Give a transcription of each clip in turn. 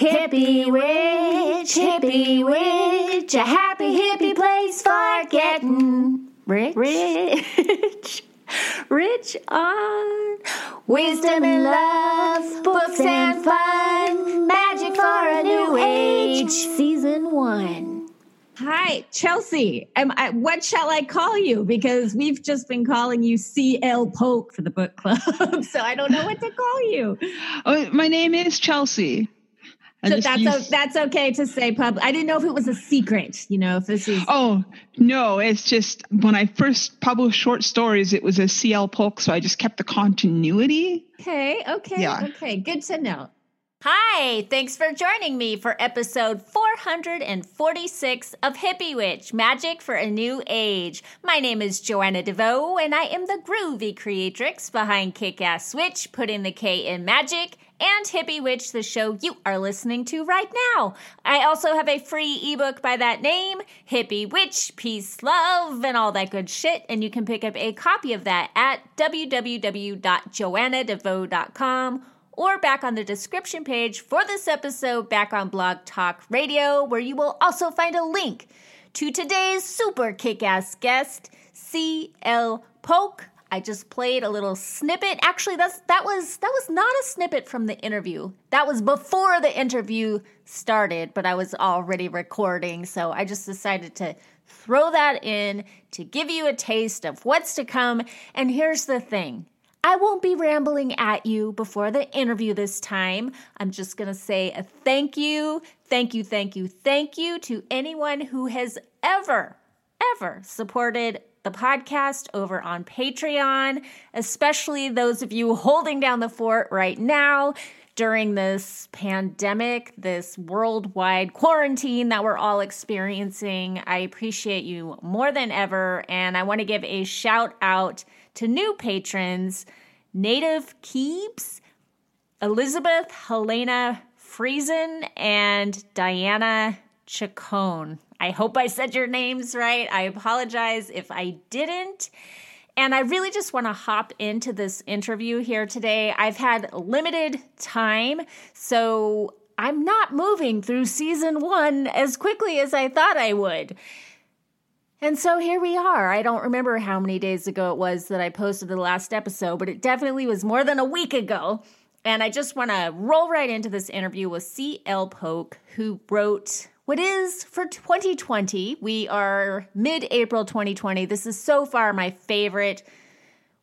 Hippie witch, hippie witch, a happy hippie place for getting rich. Rich. Rich on wisdom and love, books and fun, magic for a new age. Season one. Hi, Chelsea. Am I, what shall I call you? Because we've just been calling you CL Polk for the book club, so I don't know what to call you. Oh, my name is Chelsea. So that's o- that's okay to say pub. I didn't know if it was a secret. You know, if this is. Oh no, it's just when I first published short stories, it was a CL Polk, so I just kept the continuity. Okay. Okay. Yeah. Okay. Good to know. Hi, thanks for joining me for episode 446 of Hippie Witch Magic for a New Age. My name is Joanna DeVoe, and I am the groovy creatrix behind Kick Ass Witch, putting the K in magic, and Hippie Witch, the show you are listening to right now. I also have a free ebook by that name, Hippie Witch, Peace, Love, and all that good shit, and you can pick up a copy of that at www.joannadevoe.com or back on the description page for this episode back on Blog Talk Radio, where you will also find a link to today's super kick ass guest, C.L. Polk. I just played a little snippet. Actually, that's that was that was not a snippet from the interview. That was before the interview started, but I was already recording, so I just decided to throw that in to give you a taste of what's to come. And here's the thing. I won't be rambling at you before the interview this time. I'm just going to say a thank you, thank you, thank you, thank you to anyone who has ever, ever supported the podcast over on Patreon, especially those of you holding down the fort right now during this pandemic, this worldwide quarantine that we're all experiencing. I appreciate you more than ever. And I want to give a shout out to new patrons Native Keeps, Elizabeth Helena Friesen, and Diana Chacon. I hope I said your names right. I apologize if I didn't. And I really just want to hop into this interview here today. I've had limited time, so I'm not moving through season one as quickly as I thought I would. And so here we are. I don't remember how many days ago it was that I posted the last episode, but it definitely was more than a week ago. And I just want to roll right into this interview with C.L. Polk, who wrote what is for 2020. We are mid April 2020. This is so far my favorite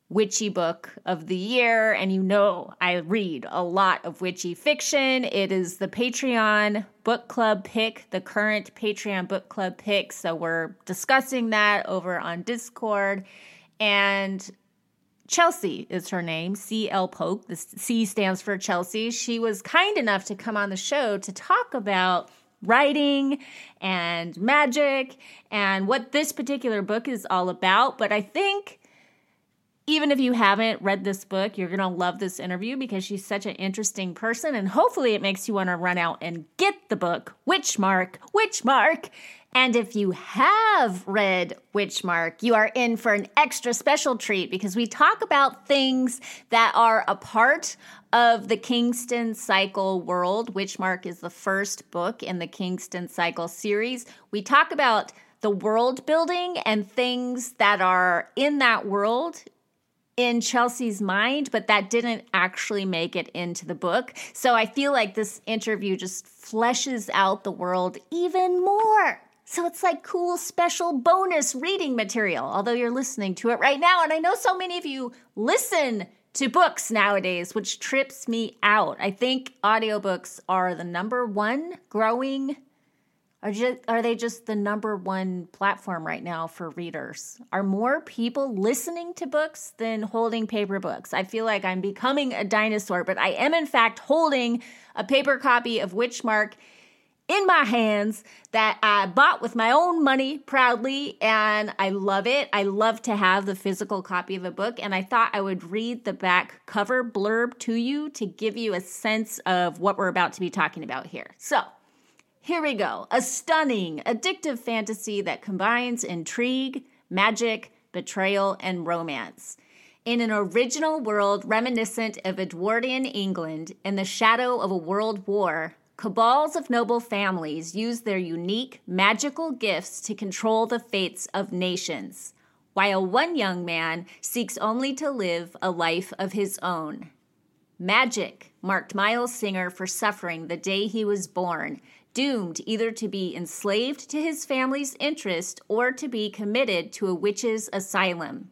witchy book of the year. And you know, I read a lot of witchy fiction. It is the Patreon book club pick, the current Patreon book club pick. So we're discussing that over on Discord. And Chelsea is her name, C.L. Polk. The C stands for Chelsea. She was kind enough to come on the show to talk about writing and magic and what this particular book is all about. But I think even if you haven't read this book, you're going to love this interview because she's such an interesting person. And hopefully, it makes you want to run out and get the book, Witch Mark, Witchmark, Witchmark. And if you have read Witchmark, you are in for an extra special treat because we talk about things that are a part of the Kingston Cycle world. Witchmark is the first book in the Kingston Cycle series. We talk about the world building and things that are in that world in Chelsea's mind, but that didn't actually make it into the book. So I feel like this interview just fleshes out the world even more. So it's like cool special bonus reading material, although you're listening to it right now. And I know so many of you listen to books nowadays, which trips me out. I think audiobooks are the number one growing are just are they just the number one platform right now for readers? Are more people listening to books than holding paper books? I feel like I'm becoming a dinosaur, but I am in fact holding a paper copy of Witchmark in my hands that I bought with my own money proudly, and I love it. I love to have the physical copy of a book, and I thought I would read the back cover blurb to you to give you a sense of what we're about to be talking about here. So, here we go. A stunning, addictive fantasy that combines intrigue, magic, betrayal, and romance. In an original world reminiscent of Edwardian England in the shadow of a world war, cabals of noble families use their unique magical gifts to control the fates of nations, while one young man seeks only to live a life of his own. Magic marked Miles Singer for suffering the day he was born, doomed either to be enslaved to his family's interest or to be committed to a witch's asylum.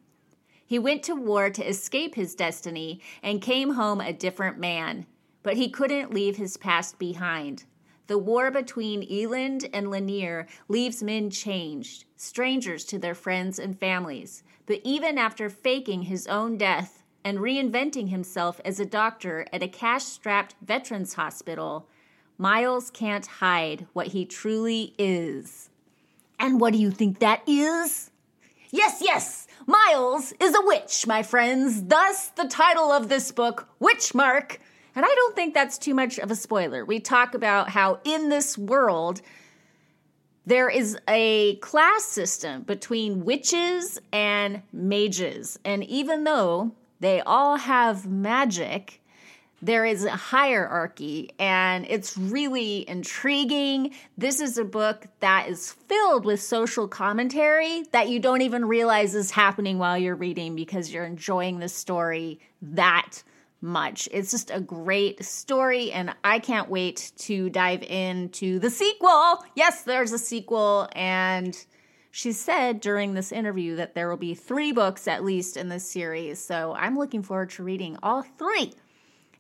He went to war to escape his destiny and came home a different man, but he couldn't leave his past behind. The war between Aeland and Laneer leaves men changed, strangers to their friends and families. But even after faking his own death and reinventing himself as a doctor at a cash strapped veterans hospital, Miles can't hide what he truly is. And what do you think that is? Yes, yes, Miles is a witch, my friends. Thus, the title of this book, Witchmark. And I don't think that's too much of a spoiler. We talk about how in this world, there is a class system between witches and mages. And even though they all have magic, there is a hierarchy and it's really intriguing. This is a book that is filled with social commentary that you don't even realize is happening while you're reading because you're enjoying the story that much. It's just a great story, and I can't wait to dive into the sequel. Yes, there's a sequel, and she said during this interview that there will be three books at least in this series. So I'm looking forward to reading all three.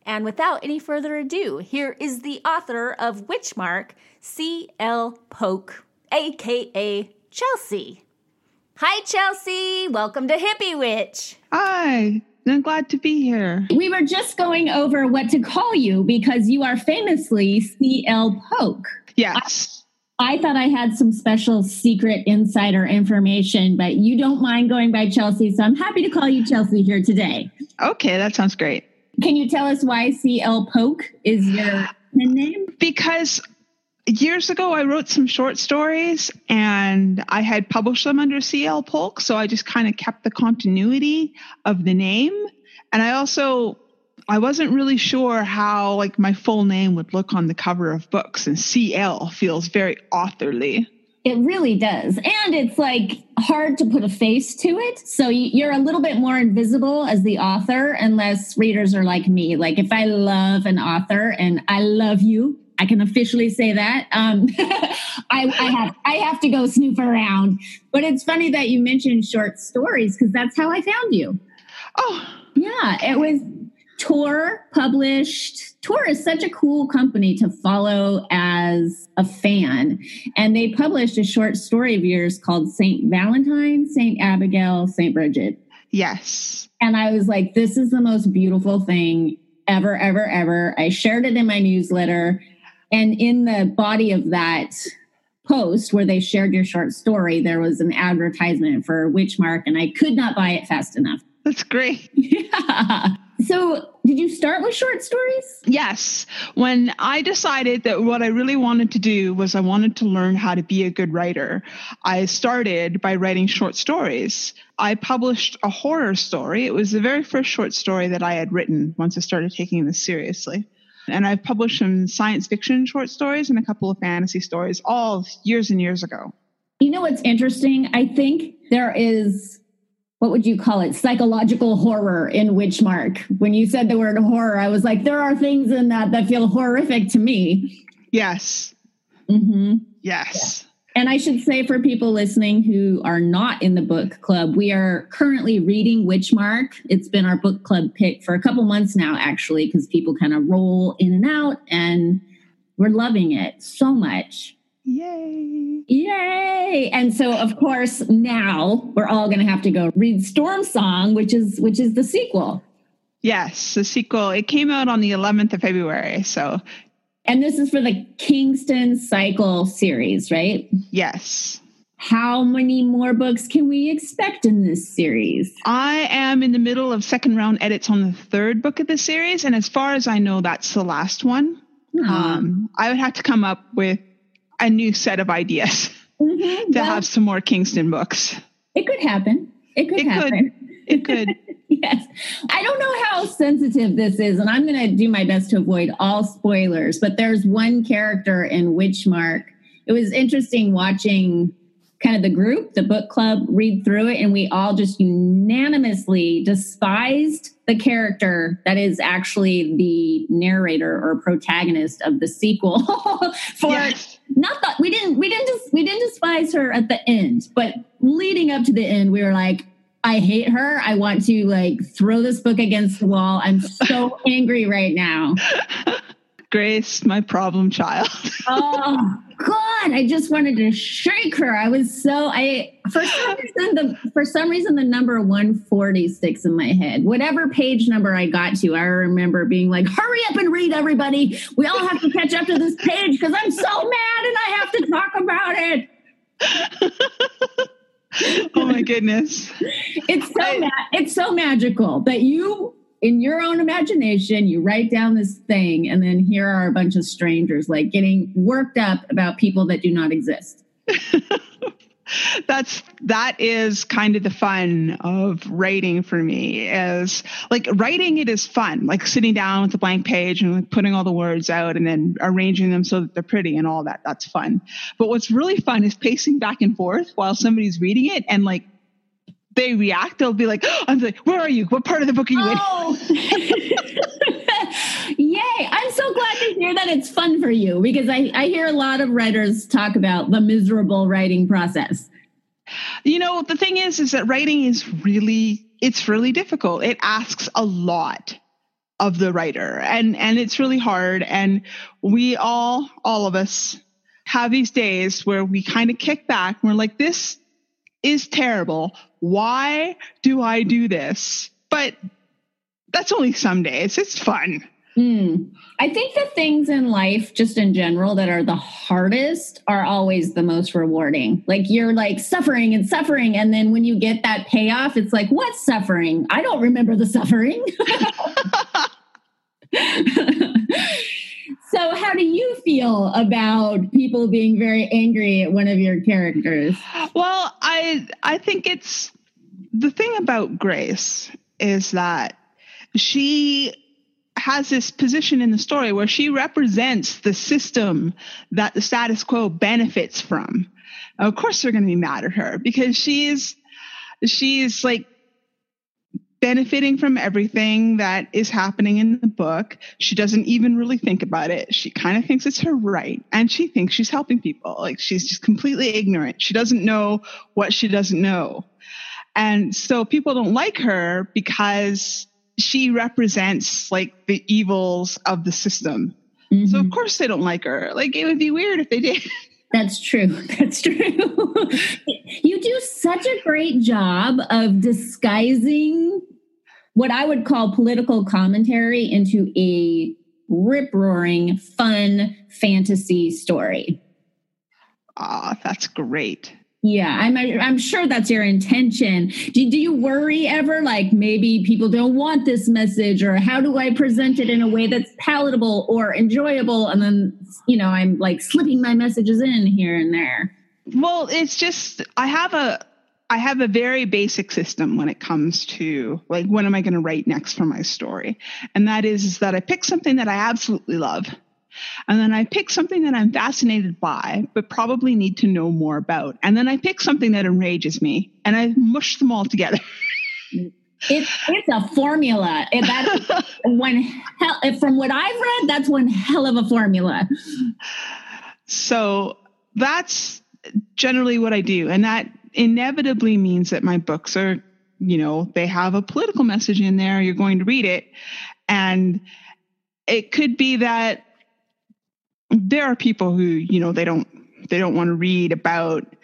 And without any further ado, here is the author of Witchmark, C.L. Polk, aka Chelsea. Hi, Chelsea. Welcome to Hippie Witch. Hi. I'm glad to be here. We were just going over what to call you because you are famously C.L. Polk. Yes. I thought I had some special secret insider information, but you don't mind going by Chelsea, so I'm happy to call you Chelsea here today. Okay, that sounds great. Can you tell us why CL Polk is your pen name? Because years ago I wrote some short stories and I had published them under CL Polk, so I just kind of kept the continuity of the name. And I also I wasn't really sure how like my full name would look on the cover of books and CL feels very authorly. It really does. And it's like hard to put a face to it. So you're a little bit more invisible as the author, unless readers are like me. Like if I love an author and I love you, I can officially say that. Um, I, I, have I have to go snoop around. But it's funny that you mentioned short stories because that's how I found you. Oh, yeah, it was Tor published. Tor is such a cool company to follow as a fan. And they published a short story of yours called St. Valentine, St. Abigail, St. Bridget. Yes. And I was like, this is the most beautiful thing ever, ever, ever. I shared it in my newsletter. And in the body of that post where they shared your short story, there was an advertisement for Witchmark, and I could not buy it fast enough. That's great. Yeah. So, did you start with short stories? Yes. When I decided that what I really wanted to do was I wanted to learn how to be a good writer, I started by writing short stories. I published a horror story. It was the very first short story that I had written once I started taking this seriously. And I've published some science fiction short stories and a couple of fantasy stories, all years and years ago. You know what's interesting? I think there is what would you call it psychological horror in witchmark when you said the word horror i was like there are things in that that feel horrific to me yes mm-hmm. yes yeah. And i should say for people listening who are not in the book club we are currently reading witchmark it's been our book club pick for a couple months now actually because people kind of roll in and out and we're loving it so much Yay. Yay. And so of course now we're all going to have to go read Storm Song which is which is the sequel. Yes, the sequel. It came out on the 11th of February, so And this is for the Kingston Cycle series, right? Yes. How many more books can we expect in this series? I am in the middle of second round edits on the third book of the series and as far as I know that's the last one. Mm-hmm. Um, I would have to come up with a new set of ideas mm-hmm. to well, have some more Kingston books. It could happen. It could it happen. Could. It could. yes. I don't know how sensitive this is, and I'm going to do my best to avoid all spoilers, but there's one character in Witchmark. It was interesting watching kind of the group, the book club, read through it, and we all just unanimously despised the character that is actually the narrator or protagonist of the sequel for yes. not that we didn't we didn't just we didn't despise her at the end but leading up to the end we were like I hate her. I want to like throw this book against the wall. I'm so angry right now. Grace, my problem child. oh God, I just wanted to shake her. I was so I for some reason the for some reason the number 140 sticks in my head. Whatever page number I got to, I remember being like, hurry up and read everybody. We all have to catch up to this page because I'm so mad and I have to talk about it. oh my goodness. It's so I, ma- it's so magical that you in your own imagination you write down this thing and then here are a bunch of strangers like getting worked up about people that do not exist. that's that is kind of the fun of writing for me is like writing it is fun like sitting down with a blank page and like putting all the words out and then arranging them so that they're pretty and all that that's fun. But what's really fun is pacing back and forth while somebody's reading it and like they react they'll be like oh, i'm like where are you what part of the book are you oh. in Yay. I'm so glad to hear that it's fun for you because I, I hear a lot of writers talk about the miserable writing process. You know, the thing is, is that writing is really, it's really difficult. It asks a lot of the writer and, and it's really hard. And we all, all of us have these days where we kind of kick back and we're like, this is terrible. Why do I do this? But that's only some days. It's fun. Mm. I think the things in life, just in general, that are the hardest are always the most rewarding. Like you're like suffering and suffering. And then when you get that payoff, it's like, what's suffering? I don't remember the suffering. so, how do you feel about people being very angry at one of your characters? Well, I I think it's the thing about Grace is that she has this position in the story where she represents the system that the status quo benefits from. Of course, they're going to be mad at her because she's she's like benefiting from everything that is happening in the book. She doesn't even really think about it. She kind of thinks it's her right and she thinks she's helping people. Like she's just completely ignorant. She doesn't know what she doesn't know. And so people don't like her because she represents like the evils of the system. Mm-hmm. So of course they don't like her. Like it would be weird if they did. That's true. That's true. you do such a great job of disguising what I would call political commentary into a rip roaring, fun fantasy story. Ah, that's great. Yeah, I'm I'm sure that's your intention. Do, do you worry ever like maybe people don't want this message or how do I present it in a way that's palatable or enjoyable and then you know, I'm like slipping my messages in here and there. Well, it's just I have a I have a very basic system when it comes to like what am I going to write next for my story? And that is, is that I pick something that I absolutely love and then I pick something that I'm fascinated by, but probably need to know more about. And then I pick something that enrages me and I mush them all together. It's it's a formula. That's one hell, from what I've read, that's one hell of a formula. So that's generally what I do. And that inevitably means that my books are, you know, they have a political message in there. You're going to read it. And it could be that there are people who you know they don't they don't want to read about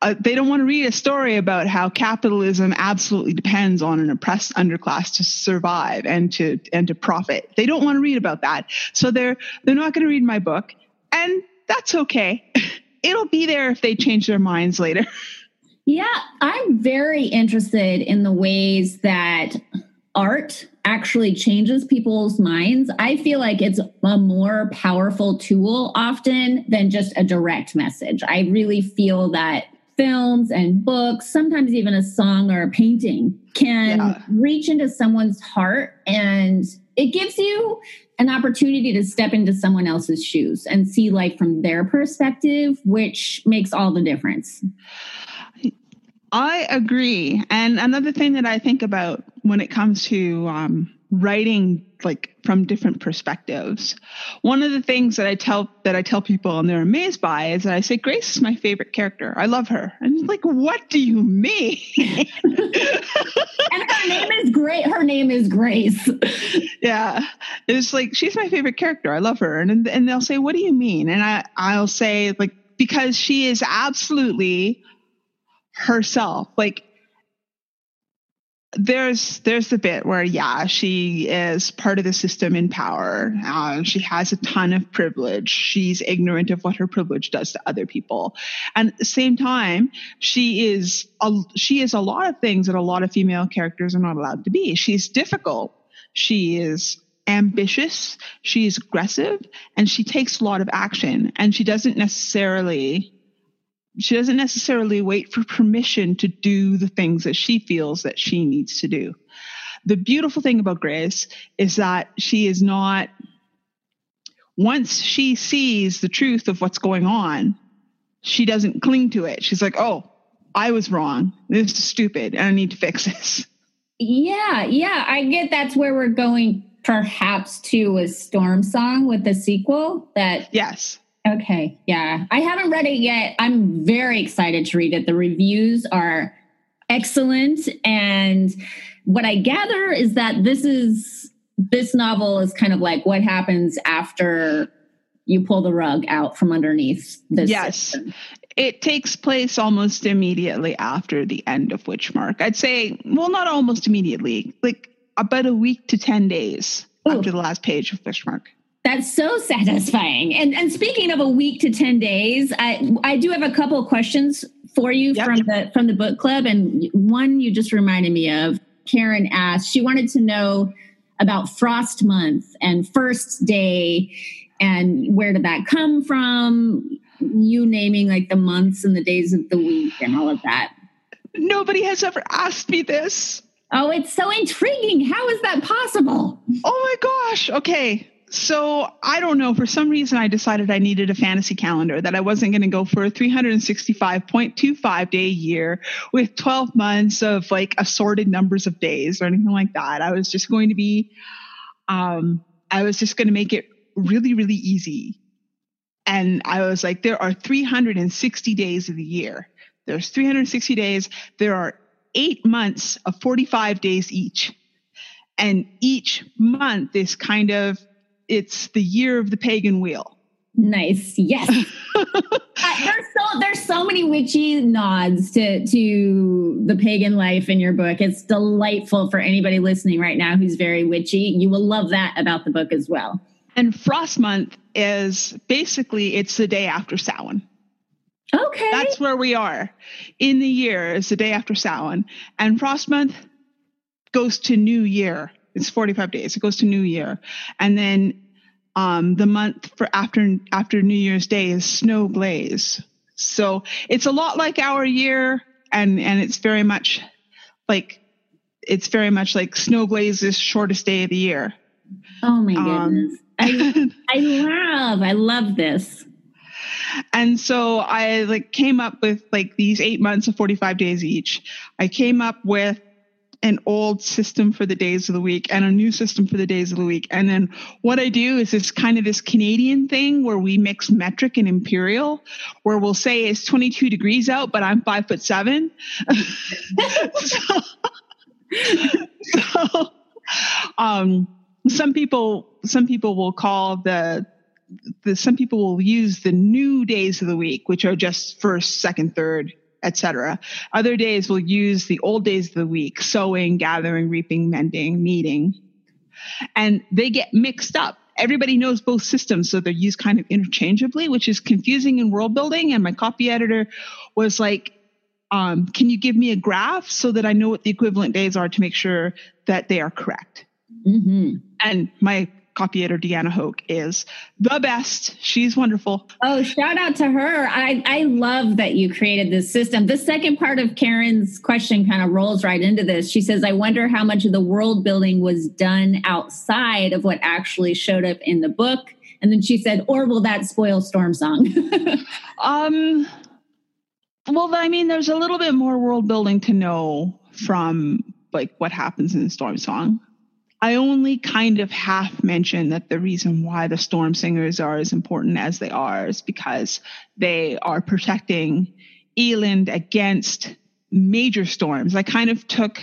uh, they don't want to read a story about how capitalism absolutely depends on an oppressed underclass to survive and to and to profit. They don't want to read about that, so they're they're not going to read my book, and that's okay. It'll be there if they change their minds later. Yeah, I'm very interested in the ways that art actually changes people's minds, I feel like it's a more powerful tool often than just a direct message. I really feel that films and books, sometimes even a song or a painting can yeah. reach into someone's heart and it gives you an opportunity to step into someone else's shoes and see life from their perspective, which makes all the difference. I agree. And another thing that I think about when it comes to um, writing like from different perspectives. One of the things that I tell that I tell people and they're amazed by is that I say Grace is my favorite character. I love her. And like, what do you mean? and her name is great. Her name is Grace. yeah. It's like she's my favorite character. I love her. And and they'll say, What do you mean? And I, I'll say, like, because she is absolutely herself. Like there's there's the bit where yeah she is part of the system in power. Uh, she has a ton of privilege. She's ignorant of what her privilege does to other people. And at the same time she is a, she is a lot of things that a lot of female characters are not allowed to be. She's difficult. She is ambitious. She's aggressive. And she takes a lot of action. And she doesn't necessarily she doesn't necessarily wait for permission to do the things that she feels that she needs to do. The beautiful thing about Grace is that she is not, once she sees the truth of what's going on, she doesn't cling to it. She's like, oh, I was wrong. This is stupid and I need to fix this. Yeah, yeah. I get that's where we're going perhaps to a Storm Song with the sequel that Yes. Okay. Yeah. I haven't read it yet. I'm very excited to read it. The reviews are excellent. And what I gather is that this is this novel is kind of like what happens after you pull the rug out from underneath this. Yes. System. It takes place almost immediately after the end of Witchmark. I'd say, well, not almost immediately, like about a week to 10 days Ooh. after the last page of Witchmark. That's so satisfying. And and speaking of a week to 10 days, I I do have a couple of questions for you yep. from the from the book club and one you just reminded me of. Karen asked, she wanted to know about Frost Month and First Day and where did that come from? You naming like the months and the days of the week and all of that. Nobody has ever asked me this. Oh, it's so intriguing. How is that possible? Oh my gosh. Okay so I don't know. For some reason, I decided I needed a fantasy calendar, that I wasn't going to go for a 365.25 day year with 12 months of like assorted numbers of days or anything like that. I was just going to be, um, I was just going to make it really, really easy. And I was like, there are 360 days of the year. There's 360 days. There are eight months of 45 days each. And each month is kind of it's the year of the pagan wheel. Nice. Yes. uh, there's so there's so many witchy nods to to the pagan life in your book. It's delightful for anybody listening right now who's very witchy. You will love that about the book as well. And Frost Month is basically it's the day after Samhain. Okay. That's where we are in the year is the day after Samhain. And Frost Month goes to New Year it's 45 days. It goes to New Year. And then um, the month for after after New Year's Day is snow glaze. So it's a lot like our year and and it's very much like it's very much like snow glaze is shortest day of the year. Oh my um, goodness. Um, I, I love I love this. And so I like came up with like these 8 months of 45 days each. I came up with an old system for the days of the week and a new system for the days of the week. And then what I do is this kind of this Canadian thing where we mix metric and imperial, where we'll say it's 22 degrees out, but I'm five foot seven. so, so um, some people, some people will call the, the, some people will use the new days of the week, which are just first, second, third, etc. Other days we'll use the old days of the week, sowing, gathering, reaping, mending, meeting. And they get mixed up. Everybody knows both systems, so they're used kind of interchangeably, which is confusing in world building. And my copy editor was like, um, can you give me a graph so that I know what the equivalent days are to make sure that they are correct? Mm-hmm. And my copy editor Deanna Hoak is the best. She's wonderful. Oh, shout out to her. I, I love that you created this system. The second part of Karen's question kind of rolls right into this. She says, I wonder how much of the world building was done outside of what actually showed up in the book. And then she said, or will that spoil Storm Song? um, well, I mean, there's a little bit more world building to know from like what happens in Storm Song. I only kind of half mentioned that the reason why the storm singers are as important as they are is because they are protecting Aeland against major storms. I kind of took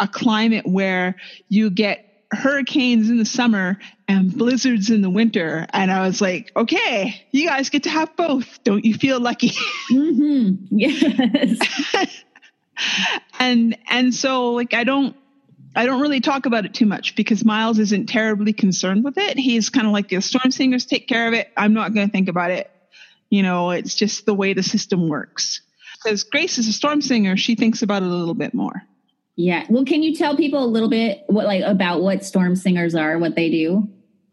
a climate where you get hurricanes in the summer and blizzards in the winter. And I was like, okay, you guys get to have both. Don't you feel lucky? Mm-hmm. Yes. and and so like I don't I don't really talk about it too much because Miles isn't terribly concerned with it. He's kind of like the storm singers take care of it. I'm not going to think about it. You know, it's just the way the system works. Because Grace is a storm singer, she thinks about it a little bit more. Yeah. Well, can you tell people a little bit what like about what storm singers are, what they do?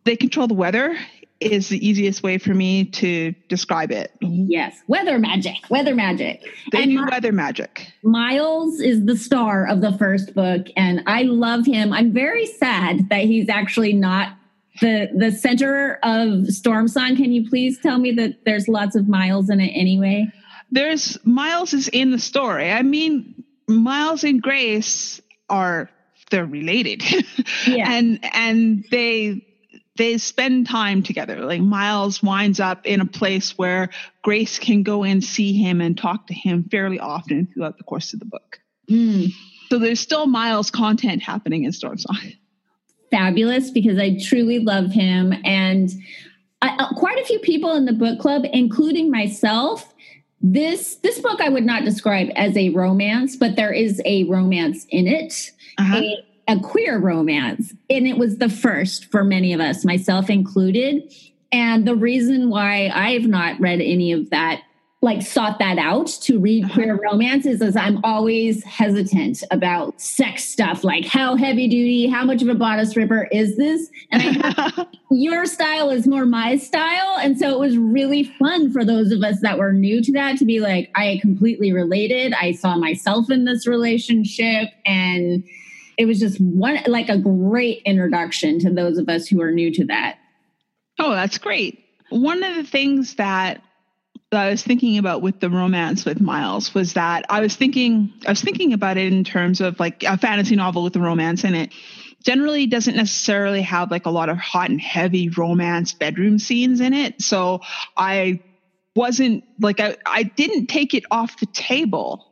They control the weather is the easiest way for me to describe it. Yes, weather magic, weather magic. They and do My- weather magic. Miles is the star of the first book, and I love him. I'm very sad that he's actually not the the center of Storm Song. Can you please tell me that there's lots of Miles in it anyway? There's Miles is in the story. I mean, Miles and Grace are they're related, yeah. and and they they spend time together. Like Miles winds up in a place where Grace can go and see him and talk to him fairly often throughout the course of the book. Mm. So there's still Miles content happening in Storm Song. Fabulous because I truly love him. And I, uh, quite a few people in the book club, including myself, this this book I would not describe as a romance, but there is a romance in it. Uh-huh. A, queer romance. And it was the first for many of us, myself included. And the reason why I've not read any of that, like sought that out to read uh-huh. queer romances, is I'm always hesitant about sex stuff, like how heavy duty, how much of a bodice ripper is this? And I, your style is more my style. And so it was really fun for those of us that were new to that to be like, I completely related. I saw myself in this relationship and it was just one like a great introduction to those of us who are new to that. Oh, that's great. One of the things that I was thinking about with the romance with Miles was that I was thinking I was thinking about it in terms of like a fantasy novel with a romance in it. Generally doesn't necessarily have like a lot of hot and heavy romance bedroom scenes in it. So I wasn't like I, I didn't take it off the table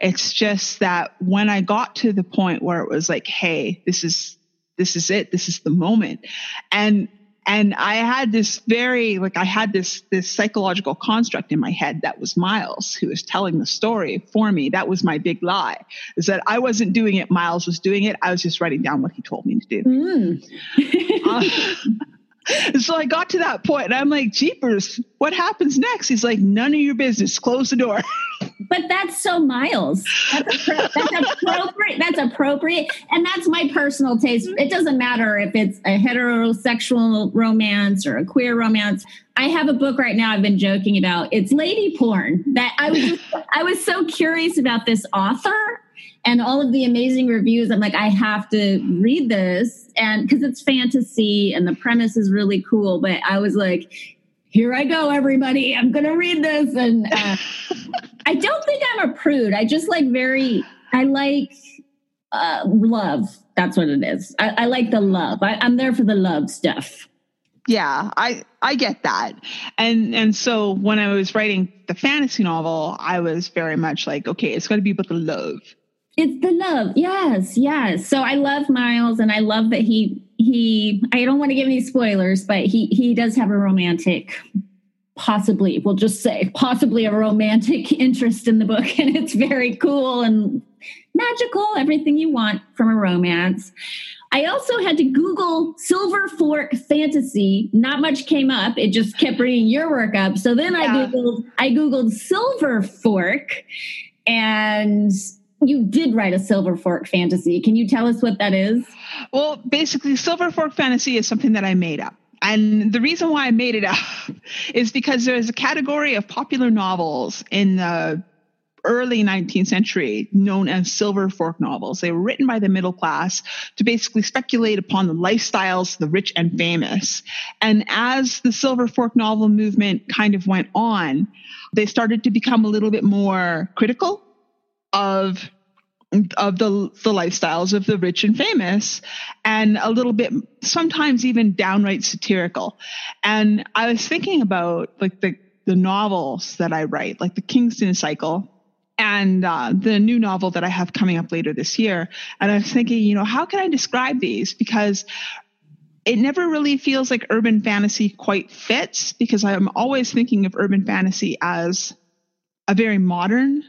it's just that when I got to the point where it was like, hey, this is this is it, this is the moment. And and I had this very like I had this this psychological construct in my head that was Miles who was telling the story for me. That was my big lie. Is that I wasn't doing it, Miles was doing it. I was just writing down what he told me to do. Mm. so I got to that point and I'm like, Jeepers, what happens next? He's like, none of your business. Close the door. but that's so miles. That's, that's appropriate. That's appropriate, and that's my personal taste. It doesn't matter if it's a heterosexual romance or a queer romance. I have a book right now. I've been joking about. It's lady porn. That I was I was so curious about this author and all of the amazing reviews. I'm like, I have to read this, and because it's fantasy and the premise is really cool. But I was like, here I go, everybody. I'm going to read this. And uh, I don't think I'm a prude. I just like very, I like uh, love. That's what it is. I, I like the love. I, I'm there for the love stuff. Yeah, I I get that. And and so when I was writing the fantasy novel, I was very much like, okay, it's got to be about the love. It's the love. Yes, yes. So I love Miles and I love that he he I don't want to give any spoilers, but he he does have a romantic possibly we'll just say possibly a romantic interest in the book and it's very cool and magical everything you want from a romance i also had to google silver fork fantasy not much came up it just kept bringing your work up so then yeah. i googled i googled silver fork and you did write a Silver Fork fantasy. Can you tell us what that is? Well, basically, Silver Fork fantasy is something that I made up. And the reason why I made it up is because there's a category of popular novels in the early 19th century known as silver fork novels. They were written by the middle class to basically speculate upon the lifestyles of the rich and famous. And as the silver fork novel movement kind of went on, they started to become a little bit more critical of of the the lifestyles of the rich and famous and a little bit sometimes even downright satirical. And i was thinking about like the the novels that i write like the kingston cycle and uh, the new novel that i have coming up later this year. And i was thinking you know how can i describe these? Because it never really feels like urban fantasy quite fits because i'm always thinking of urban fantasy as a very modern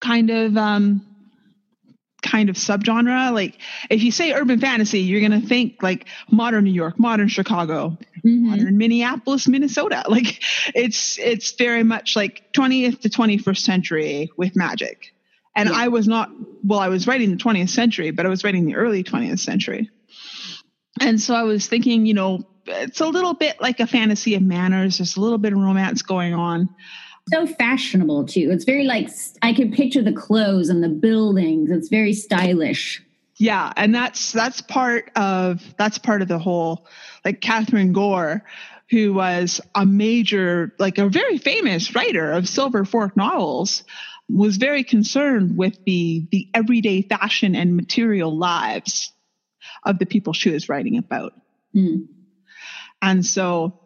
kind of um, kind of subgenre. Like if you say urban fantasy, you're gonna think like modern New York, modern Chicago, mm-hmm. modern Minneapolis, Minnesota. Like it's it's very much like 20th to 21st century with magic. And yeah. I was not well, I was writing the 20th century, but I was writing the early 20th century. And so I was thinking, you know, it's a little bit like a fantasy of manners. There's a little bit of romance going on so fashionable too. It's very like I can picture the clothes and the buildings. It's very stylish. Yeah, and that's that's part of that's part of the whole like Catherine Gore, who was a major like a very famous writer of Silver Fork novels, was very concerned with the the everyday fashion and material lives of the people she was writing about. Mm. And so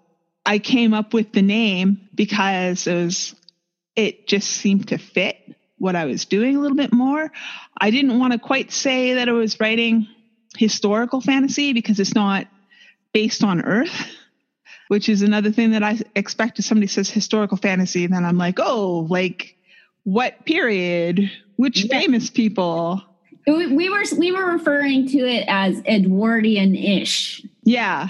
I came up with the name because it was, it just seemed to fit what I was doing a little bit more. I didn't want to quite say that I was writing historical fantasy because it's not based on Earth, which is another thing that I expect if somebody says historical fantasy, then I'm like, oh, like what period? Which yeah. famous people? We were we were referring to it as Edwardian-ish. Yeah,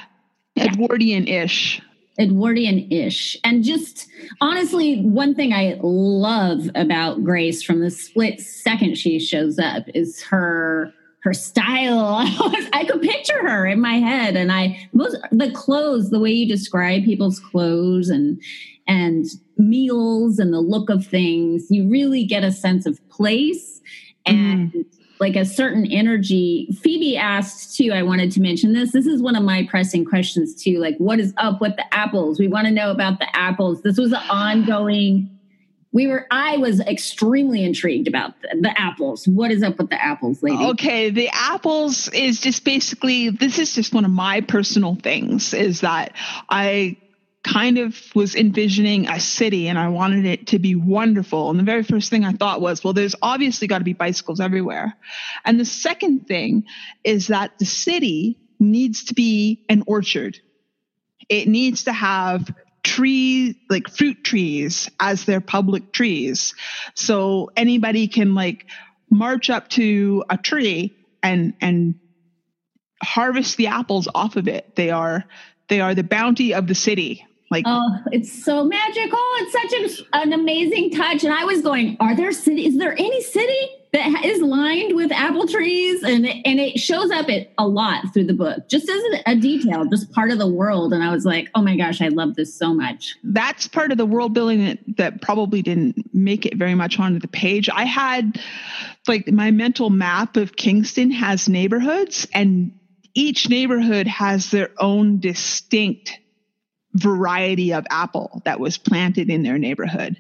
Edwardian-ish. Edwardian ish. And just honestly, one thing I love about Grace from the split second she shows up is her her style. I could picture her in my head, and I most the clothes, the way you describe people's clothes and and meals and the look of things, you really get a sense of place and mm like a certain energy. Phoebe asked too, I wanted to mention this. This is one of my pressing questions too. Like, what is up with the apples? We want to know about the apples. This was an ongoing. We were, I was extremely intrigued about the, the apples. What is up with the apples, lady? Okay. The apples is just basically, this is just one of my personal things is that I kind of was envisioning a city and I wanted it to be wonderful. And the very first thing I thought was, well, there's obviously got to be bicycles everywhere. And the second thing is that the city needs to be an orchard. It needs to have trees, like fruit trees as their public trees. So anybody can like march up to a tree and, and harvest the apples off of it. They are, they are the bounty of the city like, oh, it's so magical. It's such an, an amazing touch. And I was going, are there city? Is there any city that is lined with apple trees? And and it shows up it a lot through the book, just as a, a detail, just part of the world. And I was like, oh my gosh, I love this so much. That's part of the world building that, that probably didn't make it very much onto the page. I had like my mental map of Kingston has neighborhoods and each neighborhood has their own distinct variety of apple that was planted in their neighborhood,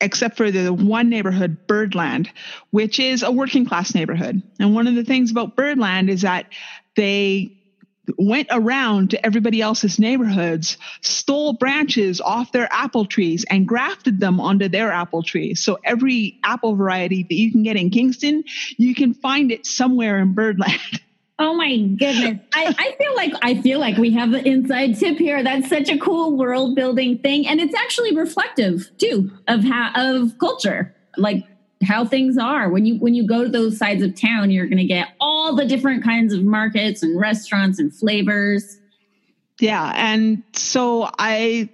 except for the one neighborhood, Birdland, which is a working class neighborhood. And one of the things about Birdland is that they went around to everybody else's neighborhoods, stole branches off their apple trees and grafted them onto their apple trees. So every apple variety that you can get in Kingston, you can find it somewhere in Birdland. Oh my goodness. I, I feel like I feel like we have the inside tip here. That's such a cool world building thing. And it's actually reflective too of how of culture. Like how things are. When you when you go to those sides of town, you're gonna get all the different kinds of markets and restaurants and flavors. Yeah. And so I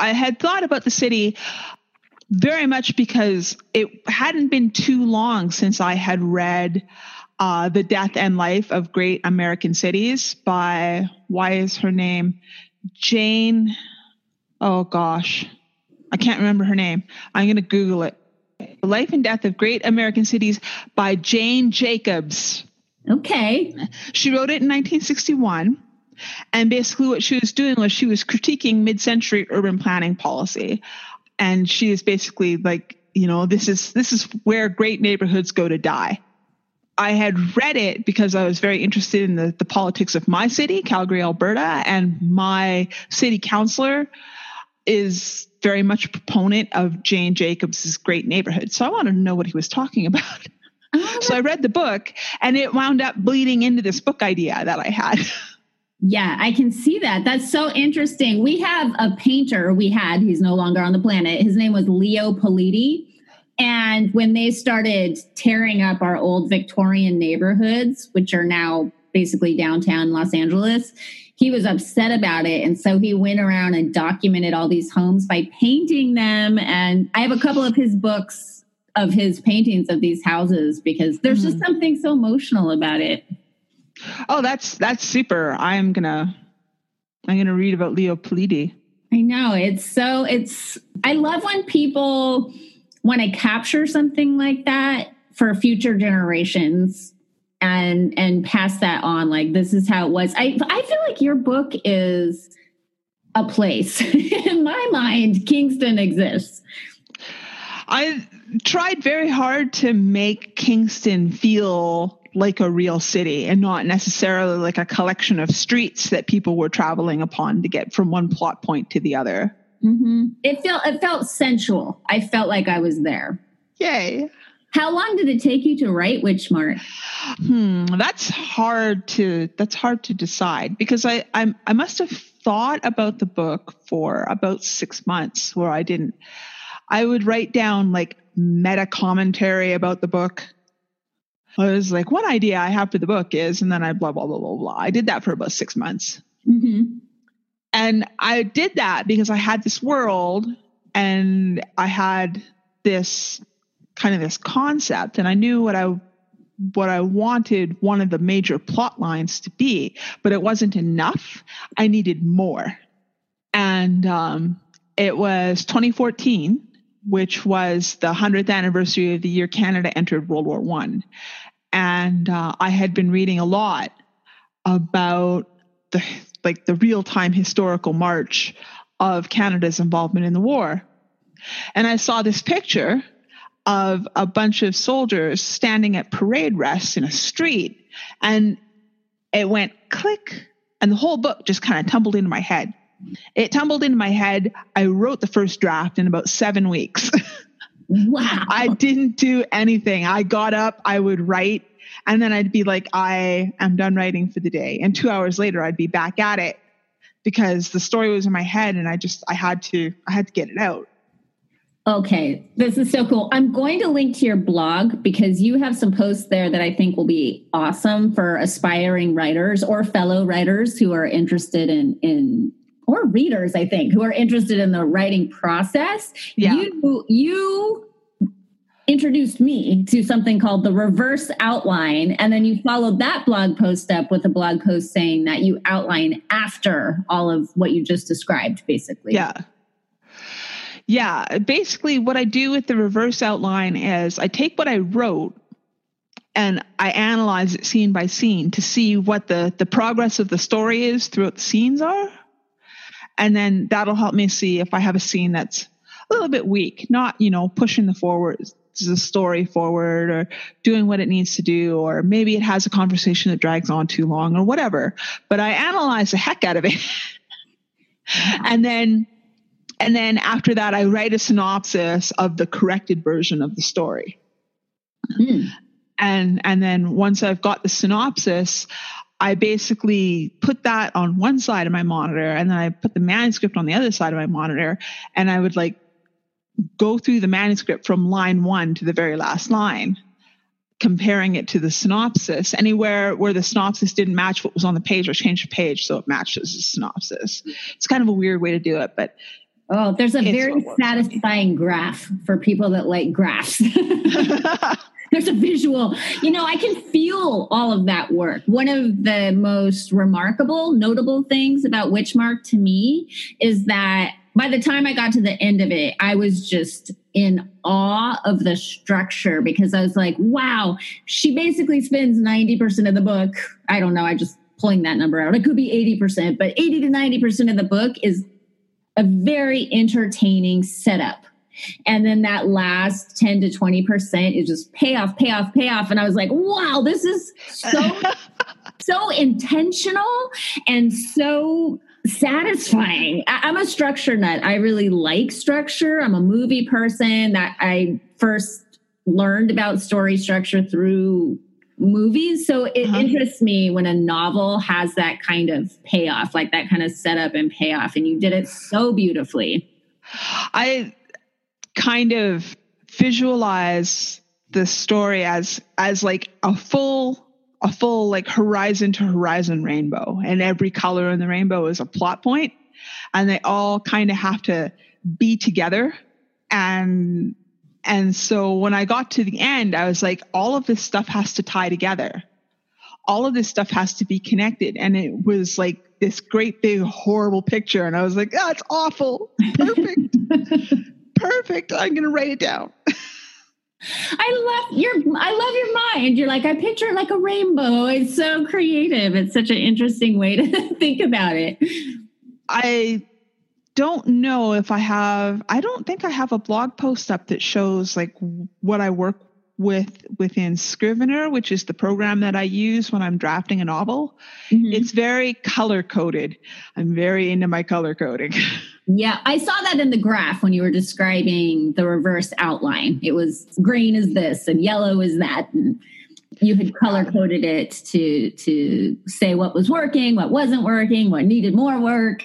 I had thought about the city very much because it hadn't been too long since I had read uh, The Death and Life of Great American Cities by, why is her name? Jane. Oh gosh, I can't remember her name. I'm going to Google it. The Life and Death of Great American Cities by Jane Jacobs. Okay. She wrote it in 1961. And basically, what she was doing was she was critiquing mid century urban planning policy. And she is basically like, you know, this is this is where great neighborhoods go to die. I had read it because I was very interested in the, the politics of my city, Calgary, Alberta, and my city councilor is very much a proponent of Jane Jacobs's great neighborhood. So I wanted to know what he was talking about. So I read the book and it wound up bleeding into this book idea that I had. Yeah, I can see that. That's so interesting. We have a painter we had, he's no longer on the planet. His name was Leo Politi. And when they started tearing up our old Victorian neighborhoods, which are now basically downtown Los Angeles, he was upset about it. And so he went around and documented all these homes by painting them. And I have a couple of his books of his paintings of these houses because there's mm-hmm. just something so emotional about it. Oh, that's that's super. I'm gonna I'm gonna read about Leo Politi. I know it's so it's. I love when people want to capture something like that for future generations and and pass that on. Like this is how it was. I I feel like your book is a place in my mind. Kingston exists. I tried very hard to make Kingston feel like a real city and not necessarily like a collection of streets that people were traveling upon to get from one plot point to the other. Mm-hmm. It felt it felt sensual. I felt like I was there. Yay! How long did it take you to write Witchmark? Hmm, that's hard to that's hard to decide because I I, I must have thought about the book for about six months where I didn't. I would write down like meta commentary about the book I was like, one idea I have for the book is, and then I blah, blah, blah, blah, blah. I did that for about six months. Mm-hmm. And I did that because I had this world and I had this kind of this concept and I knew what I what I wanted one of the major plot lines to be, but it wasn't enough. I needed more. And um, it was 2014, which was the 100th anniversary of the year Canada entered World War One and uh, I had been reading a lot about the like the real time historical march of Canada's involvement in the war. And I saw this picture of a bunch of soldiers standing at parade rest in a street and it went click and the whole book just kind of tumbled into my head. It tumbled into my head. I wrote the first draft in about 7 weeks. Wow. I didn't do anything. I got up, I would write, and then I'd be like, I am done writing for the day. And two hours later, I'd be back at it because the story was in my head and I just, I had to, I had to get it out. Okay, this is so cool. I'm going to link to your blog because you have some posts there that I think will be awesome for aspiring writers or fellow writers who are interested in in or readers, I think, who are interested in the writing process. Yeah. You you introduced me to something called the reverse outline. And then you followed that blog post up with a blog post saying that you outline after all of what you just described, basically. Yeah. Yeah. Basically, what I do with the reverse outline is I take what I wrote and I analyze it scene by scene to see what the, the progress of the story is throughout the scenes are. And then that'll help me see if I have a scene that's a little bit weak, not, you know, pushing the forward, the story forward or doing what it needs to do, or maybe it has a conversation that drags on too long or whatever. But I analyze the heck out of it. and then, and then after that, I write a synopsis of the corrected version of the story. Mm. And, and then once I've got the synopsis, I basically put that on one side of my monitor and then I put the manuscript on the other side of my monitor and I would like go through the manuscript from line one to the very last line, comparing it to the synopsis. Anywhere where the synopsis didn't match what was on the page, or change the page so it matches the synopsis. It's kind of a weird way to do it, but Oh, there's a very satisfying graph for people that like graphs. there's a visual. You know, I can feel all of that work. One of the most remarkable, notable things about Witchmark to me is that by the time I got to the end of it, I was just in awe of the structure because I was like, wow, she basically spends 90% of the book. I don't know, I'm just pulling that number out. It could be 80%, but 80 to 90% of the book is a very entertaining setup. And then that last 10 to 20% is just payoff, payoff, payoff. And I was like, wow, this is so, so intentional and so satisfying. I, am a structure nut. I really like structure. I'm a movie person that I first learned about story structure through movies. So it uh-huh. interests me when a novel has that kind of payoff, like that kind of setup and payoff. And you did it so beautifully. I kind of visualize the story as as like a full a full like horizon to horizon rainbow and every color in the rainbow is a plot point and they all kind of have to be together and and so when I got to the end, I was like, all of this stuff has to tie together. All of this stuff has to be connected. And it was like this great big horrible picture. And I was like, that's oh, awful. Perfect. Perfect. I'm going to write it down. I love your I love your mind. You're like, I picture it like a rainbow. It's so creative. It's such an interesting way to think about it. I don't know if I have, I don't think I have a blog post up that shows like what I work with within Scrivener, which is the program that I use when I'm drafting a novel. Mm-hmm. It's very color coded. I'm very into my color coding. Yeah, I saw that in the graph when you were describing the reverse outline. It was green is this and yellow is that. And you had color coded it to to say what was working, what wasn't working, what needed more work.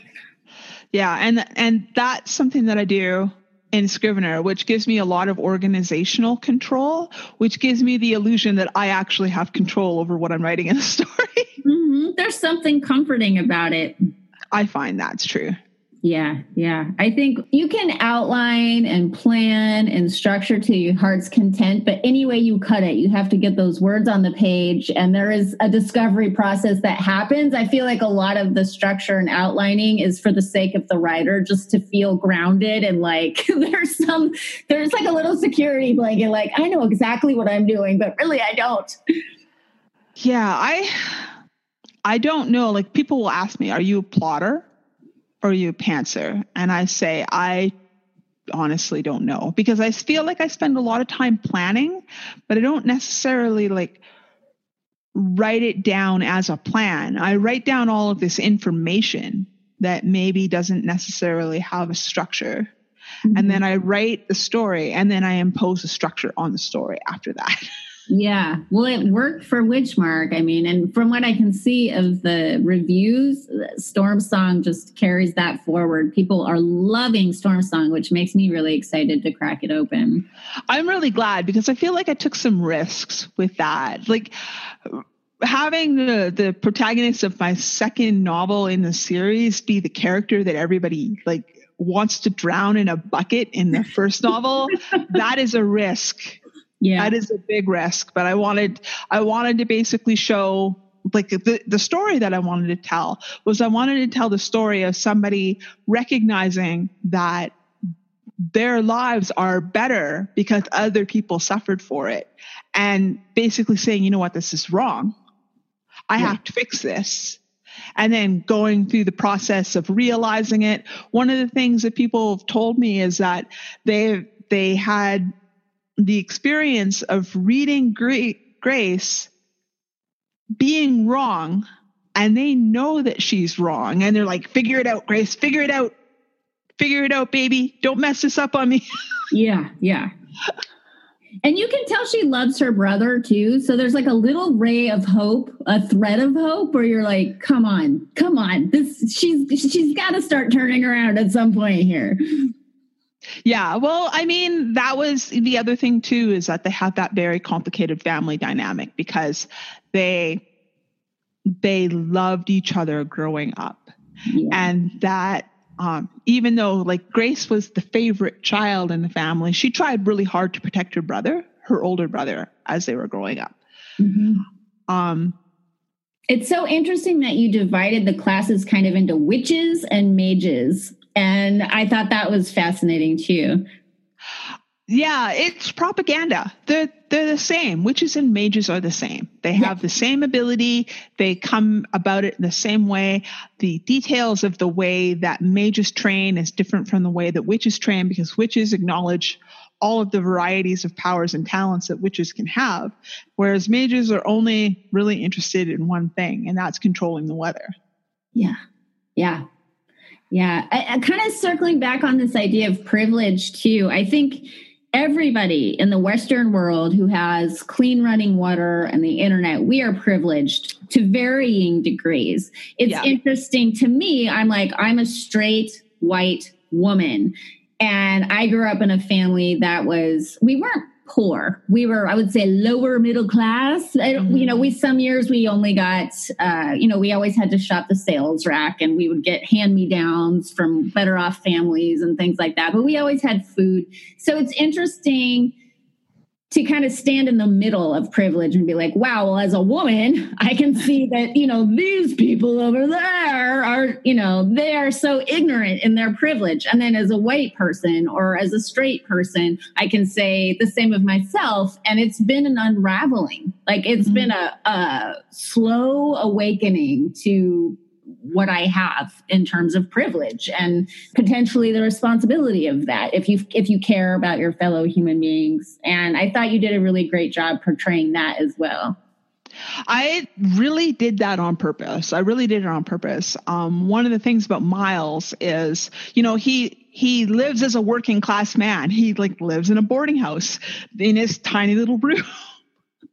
Yeah, and and that's something that I do in Scrivener, which gives me a lot of organizational control, which gives me the illusion that I actually have control over what I'm writing in the story. Mm-hmm. There's something comforting about it. I find that's true. Yeah, yeah. I think you can outline and plan and structure to your heart's content, but any way you cut it, you have to get those words on the page. And there is a discovery process that happens. I feel like a lot of the structure and outlining is for the sake of the writer, just to feel grounded and like there's some, there's like a little security blanket, like I know exactly what I'm doing, but really I don't. Yeah, I. I don't know. Like people will ask me, "Are you a plotter?" Or you a pantser? And I say, I honestly don't know because I feel like I spend a lot of time planning, but I don't necessarily like write it down as a plan. I write down all of this information that maybe doesn't necessarily have a structure. Mm-hmm. And then I write the story and then I impose a structure on the story after that. Yeah. Well, it worked for Witchmark. I mean, and from what I can see of the reviews, Storm Song just carries that forward. People are loving Storm Song, which makes me really excited to crack it open. I'm really glad because I feel like I took some risks with that. Like, having the the protagonist of my second novel in the series be the character that everybody like wants to drown in a bucket in the first novel that is a risk yeah. That is a big risk but i wanted i wanted to basically show like the, the story that i wanted to tell was i wanted to tell the story of somebody recognizing that their lives are better because other people suffered for it and basically saying you know what? This is wrong. I yeah. have to fix this. And then going through the process of realizing it. One of the things that people have told me is that they they had the experience of reading Grace being wrong and they know that she's wrong and they're like figure it out grace figure it out. Figure it out baby. Don't mess this up on me. Yeah yeah. And you can tell she loves her brother too so there's like a little ray of hope a thread of hope where you're like come on come on. This she's she's got to start turning around at some point here yeah, well, I mean, that was the other thing too is that they have that very complicated family dynamic because they they loved each other growing up. Yeah. And that um, even though like Grace was the favorite child in the family, she tried really hard to protect her brother, her older brother, as they were growing up. Mm-hmm. Um, it's so interesting that you divided the classes kind of into witches and mages. And I thought that was fascinating too. Yeah, it's propaganda. They're they're the same. Witches and mages are the same. They have yeah. the same ability. They come about it in the same way. The details of the way that mages train is different from the way that witches train because witches acknowledge all of the varieties of powers and talents that witches can have, whereas mages are only really interested in one thing, and that's controlling the weather. Yeah. Yeah. Yeah. I, I kind of circling back on this idea of privilege, too. I think everybody in the Western world who has clean running water and the internet, we are privileged to varying degrees. It's yeah. interesting to me. I'm like, I'm a straight white woman. And I grew up in a family that was, we weren't poor. We were, I would say, lower middle class. Mm-hmm. You know, we some years we only got, uh, you know, we always had to shop the sales rack, and we would get hand me downs from better off families and things like that. But we always had food. So it's interesting to kind of stand in the middle of privilege and be like, wow, well, as a woman, I can see that, you know, these people over there are, you know, they are so ignorant in their privilege. And then as a white person or as a straight person, I can say the same of myself. And it's been an unraveling. Like it's mm-hmm. been a, a slow awakening to what I have in terms of privilege and potentially the responsibility of that if you if you care about your fellow human beings. And I thought you did a really great job portraying that as well. I really did that on purpose. I really did it on purpose. Um, one of the things about Miles is, you know, he he lives as a working class man. He like lives in a boarding house in his tiny little room.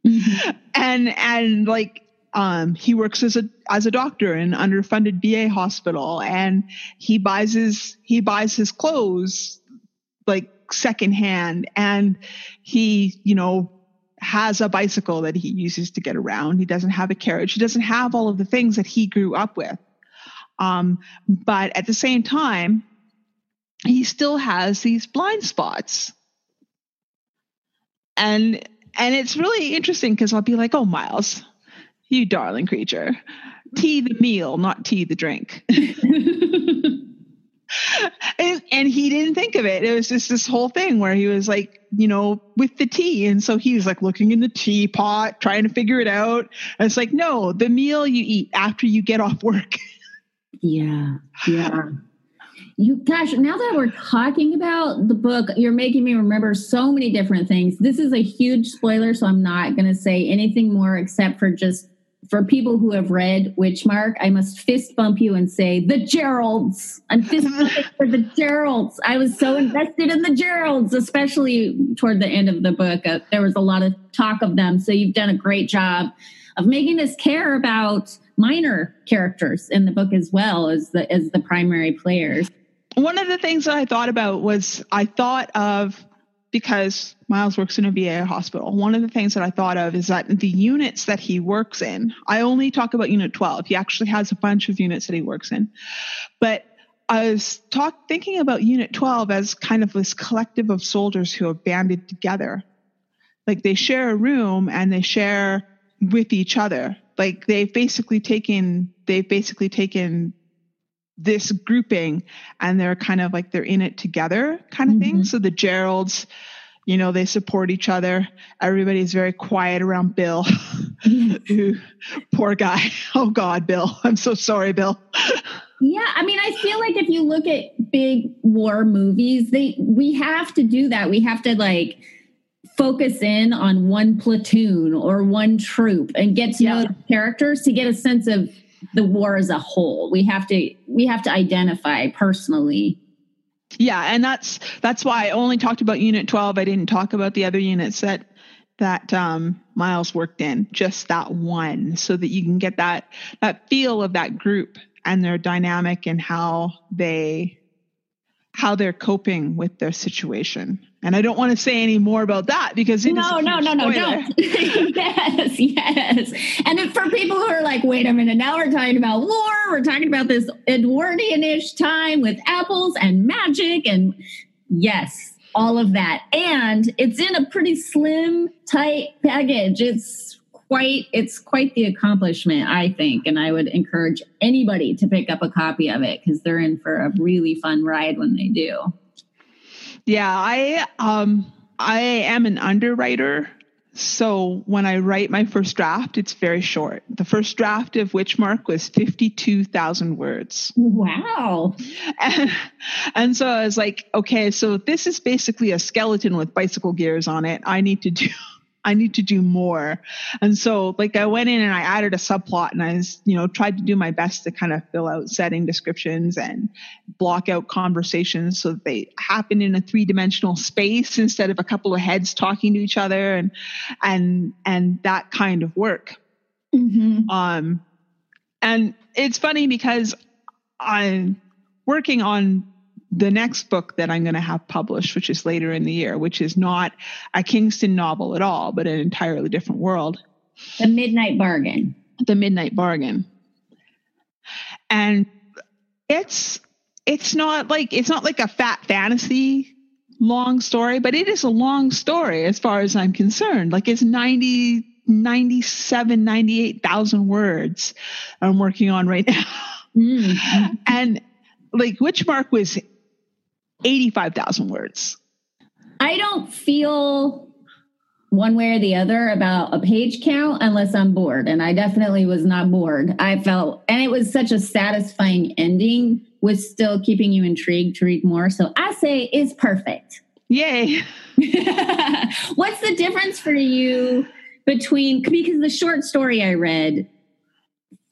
Mm-hmm. and and like um, he works as a as a doctor in underfunded VA hospital, and he buys his he buys his clothes like secondhand, and he you know has a bicycle that he uses to get around. He doesn't have a carriage. He doesn't have all of the things that he grew up with. Um, but at the same time, he still has these blind spots, and and it's really interesting because I'll be like, "Oh, Miles, you darling creature. Tea the meal, not tea the drink. and, and, he didn't think of it. It was just this whole thing where he was like, you know, with the tea. And so he was like looking in the teapot, trying to figure it out. And it's like, no, the meal you eat after you get off work. yeah. Yeah. You gosh, now that we're talking about the book, you're making me remember so many different things. This is a huge spoiler, so I'm not going to say anything more except for just for people who have read Witchmark, I must fist bump you and say, the Geralds. I'm fist bumping for the Geralds. I was so invested in the Geralds, especially toward the end of the book. Uh, there was a lot of talk of them. So you've done a great job of making us care about minor characters in the book as well as the as the primary players. One of the things that I thought about was I thought of because Miles works in a VA hospital. One of the things that I thought of is that the units that he works in, I only talk about Unit 12. He actually has a bunch of units that he works in. But I was talk, thinking about Unit 12 as kind of this collective of soldiers who have banded together. Like they share a room and they share with each other. Like they've basically taken, they've basically taken this grouping and they're kind of like they're in it together kind of mm-hmm. thing. So the Geralds, you know, they support each other. Everybody's very quiet around Bill. Who, poor guy. Oh God, Bill. I'm so sorry, Bill. yeah, I mean, I feel like if you look at big war movies, they we have to do that. We have to like focus in on one platoon or one troop and get to yeah. know the characters to get a sense of the war as a whole. We have to we have to identify personally. Yeah, and that's that's why I only talked about Unit 12. I didn't talk about the other units that that um, Miles worked in, just that one, so that you can get that that feel of that group and their dynamic and how they how they're coping with their situation. And I don't want to say any more about that because no, no, no, no, don't. yes, yes. And for people who are like, wait a minute, now we're talking about war, we're talking about this Edwardian-ish time with apples and magic, and yes, all of that. And it's in a pretty slim, tight package. It's quite it's quite the accomplishment i think and i would encourage anybody to pick up a copy of it because they're in for a really fun ride when they do yeah i um i am an underwriter. So when i write my first draft it's very short. The first draft of witchmark was 52000 words. Wow. And, and so i was like okay so this is basically a skeleton with bicycle gears on it. I need to do I need to do more. And so like I went in and I added a subplot and I was, you know, tried to do my best to kind of fill out setting descriptions and block out conversations so that they happen in a three dimensional space instead of a couple of heads talking to each other and and and that kind of work. Mm-hmm. Um and it's funny because I'm working on the next book that I'm going to have published, which is later in the year, which is not a Kingston novel at all, but an entirely different world. The Midnight Bargain. The Midnight Bargain. And it's it's not like it's not like a fat fantasy long story, but it is a long story as far as I'm concerned. Like it's 90 97 98,000 words I'm working on right now. Mm-hmm. and like Witchmark was 85,000 words. I don't feel one way or the other about a page count unless I'm bored. And I definitely was not bored. I felt, and it was such a satisfying ending with still keeping you intrigued to read more. So I say it's perfect. Yay. What's the difference for you between, because the short story I read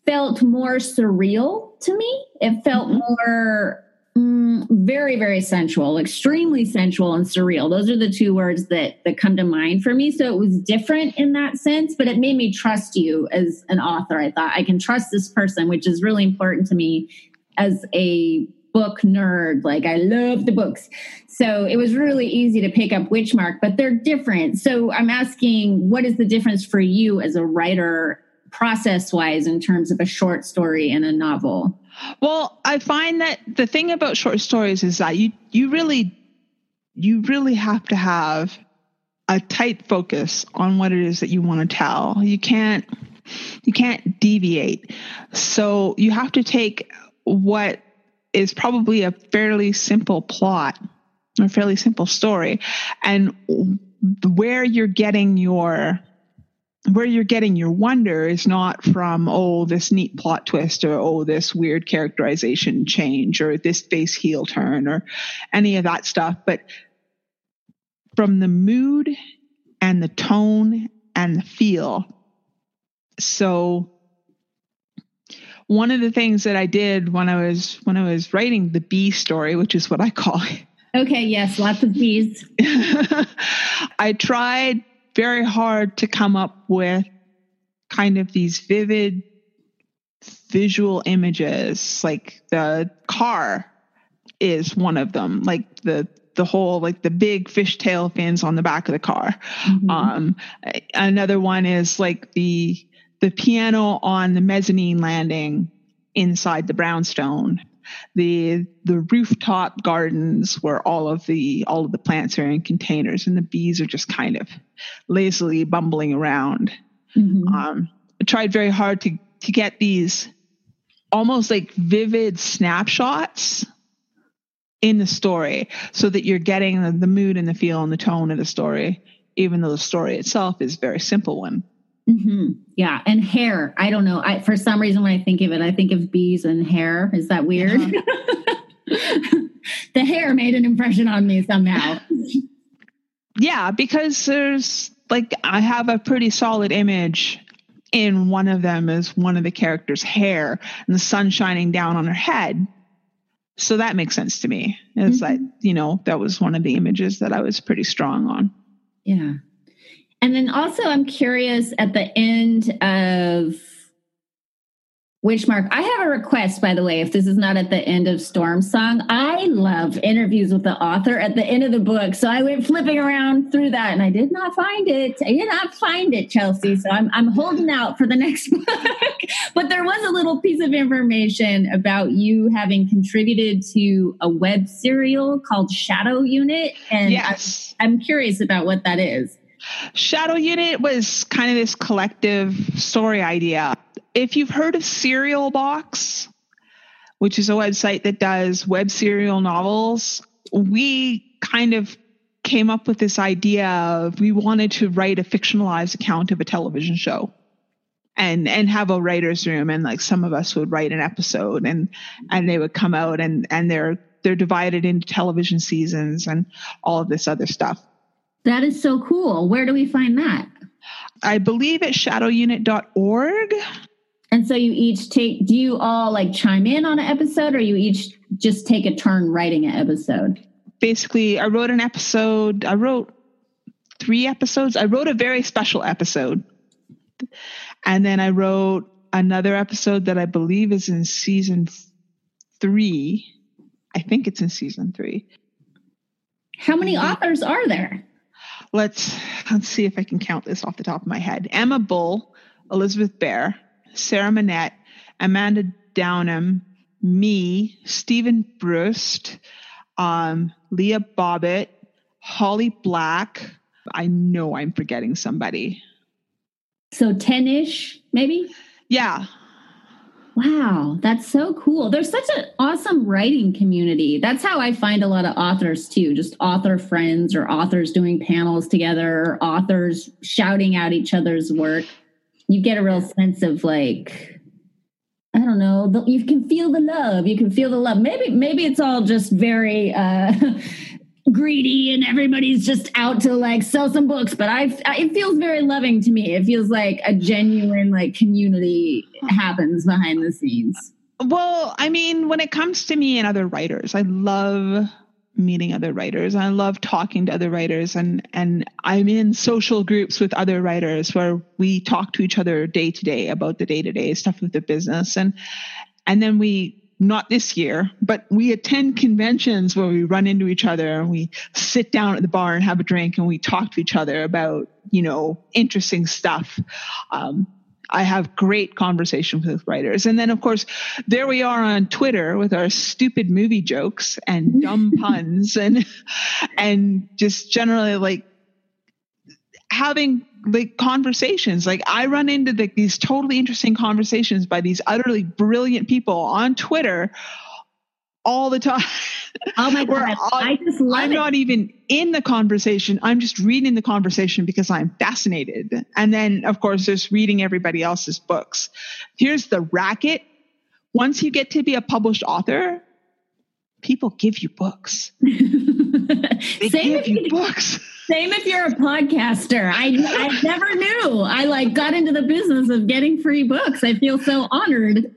felt more surreal to me. It felt mm-hmm. more Mm, very, very sensual, extremely sensual and surreal. Those are the two words that that come to mind for me. So it was different in that sense, but it made me trust you as an author. I thought I can trust this person, which is really important to me as a book nerd. Like I love the books. So it was really easy to pick up Witchmark, but they're different. So I'm asking, what is the difference for you as a writer process wise in terms of a short story and a novel? Well, I find that the thing about short stories is that you you really you really have to have a tight focus on what it is that you want to tell. You can't you can't deviate. So you have to take what is probably a fairly simple plot or fairly simple story and where you're getting your where you're getting your wonder is not from oh this neat plot twist or oh this weird characterization change or this face heel turn or any of that stuff but from the mood and the tone and the feel so one of the things that I did when I was when I was writing the bee story which is what I call it Okay, yes, lots of bees. I tried very hard to come up with kind of these vivid visual images like the car is one of them like the the whole like the big fishtail fins on the back of the car mm-hmm. um another one is like the the piano on the mezzanine landing inside the brownstone the the rooftop gardens where all of the all of the plants are in containers and the bees are just kind of lazily bumbling around. Mm-hmm. Um, I tried very hard to to get these almost like vivid snapshots in the story so that you're getting the, the mood and the feel and the tone of the story even though the story itself is a very simple one Mm-hmm. Yeah, and hair. I don't know. I for some reason when I think of it, I think of bees and hair. Is that weird? Uh-huh. the hair made an impression on me somehow. yeah, because there's like I have a pretty solid image in one of them is one of the characters' hair and the sun shining down on her head. So that makes sense to me. It's mm-hmm. like, you know, that was one of the images that I was pretty strong on. Yeah. And then also, I'm curious at the end of Witchmark. I have a request, by the way, if this is not at the end of Storm Song. I love interviews with the author at the end of the book. So I went flipping around through that and I did not find it. I did not find it, Chelsea. So I'm, I'm holding out for the next book. but there was a little piece of information about you having contributed to a web serial called Shadow Unit. And yes. I'm, I'm curious about what that is. Shadow Unit was kind of this collective story idea. If you've heard of Serial Box, which is a website that does web serial novels, we kind of came up with this idea of we wanted to write a fictionalized account of a television show and and have a writer's room and like some of us would write an episode and and they would come out and and they're they're divided into television seasons and all of this other stuff that is so cool where do we find that i believe at shadowunit.org and so you each take, do you all like chime in on an episode or you each just take a turn writing an episode? Basically, I wrote an episode, I wrote three episodes. I wrote a very special episode. And then I wrote another episode that I believe is in season three. I think it's in season three. How many mm-hmm. authors are there? Let's let's see if I can count this off the top of my head. Emma Bull, Elizabeth Bear, Sarah Monette, Amanda Downum, me, Steven Brust, um, Leah Bobet, Holly Black. I know I'm forgetting somebody. So 10 ish, maybe? Yeah. Wow, that's so cool. There's such an awesome writing community. That's how I find a lot of authors too, just author friends or authors doing panels together, or authors shouting out each other's work you get a real sense of like I don't know. You can feel the love. You can feel the love. Maybe maybe it's all just very uh, greedy and everybody's just out to like sell some books. But I, it feels very loving to me. It feels like a genuine like community happens behind the scenes. Well, I mean, when it comes to me and other writers, I love meeting other writers. I love talking to other writers and and I'm in social groups with other writers where we talk to each other day to day about the day-to-day stuff of the business and and then we not this year, but we attend conventions where we run into each other and we sit down at the bar and have a drink and we talk to each other about, you know, interesting stuff. Um, I have great conversations with writers. And then, of course, there we are on Twitter with our stupid movie jokes and dumb puns and, and just generally like having like conversations. Like I run into the, these totally interesting conversations by these utterly brilliant people on Twitter all the time. Oh my god! I just love I'm it. not even in the conversation. I'm just reading the conversation because I'm fascinated. And then, of course, there's reading everybody else's books. Here's the racket: once you get to be a published author, people give you books. they Same give if you you- books. Same if you're a podcaster. I I never knew. I like got into the business of getting free books. I feel so honored.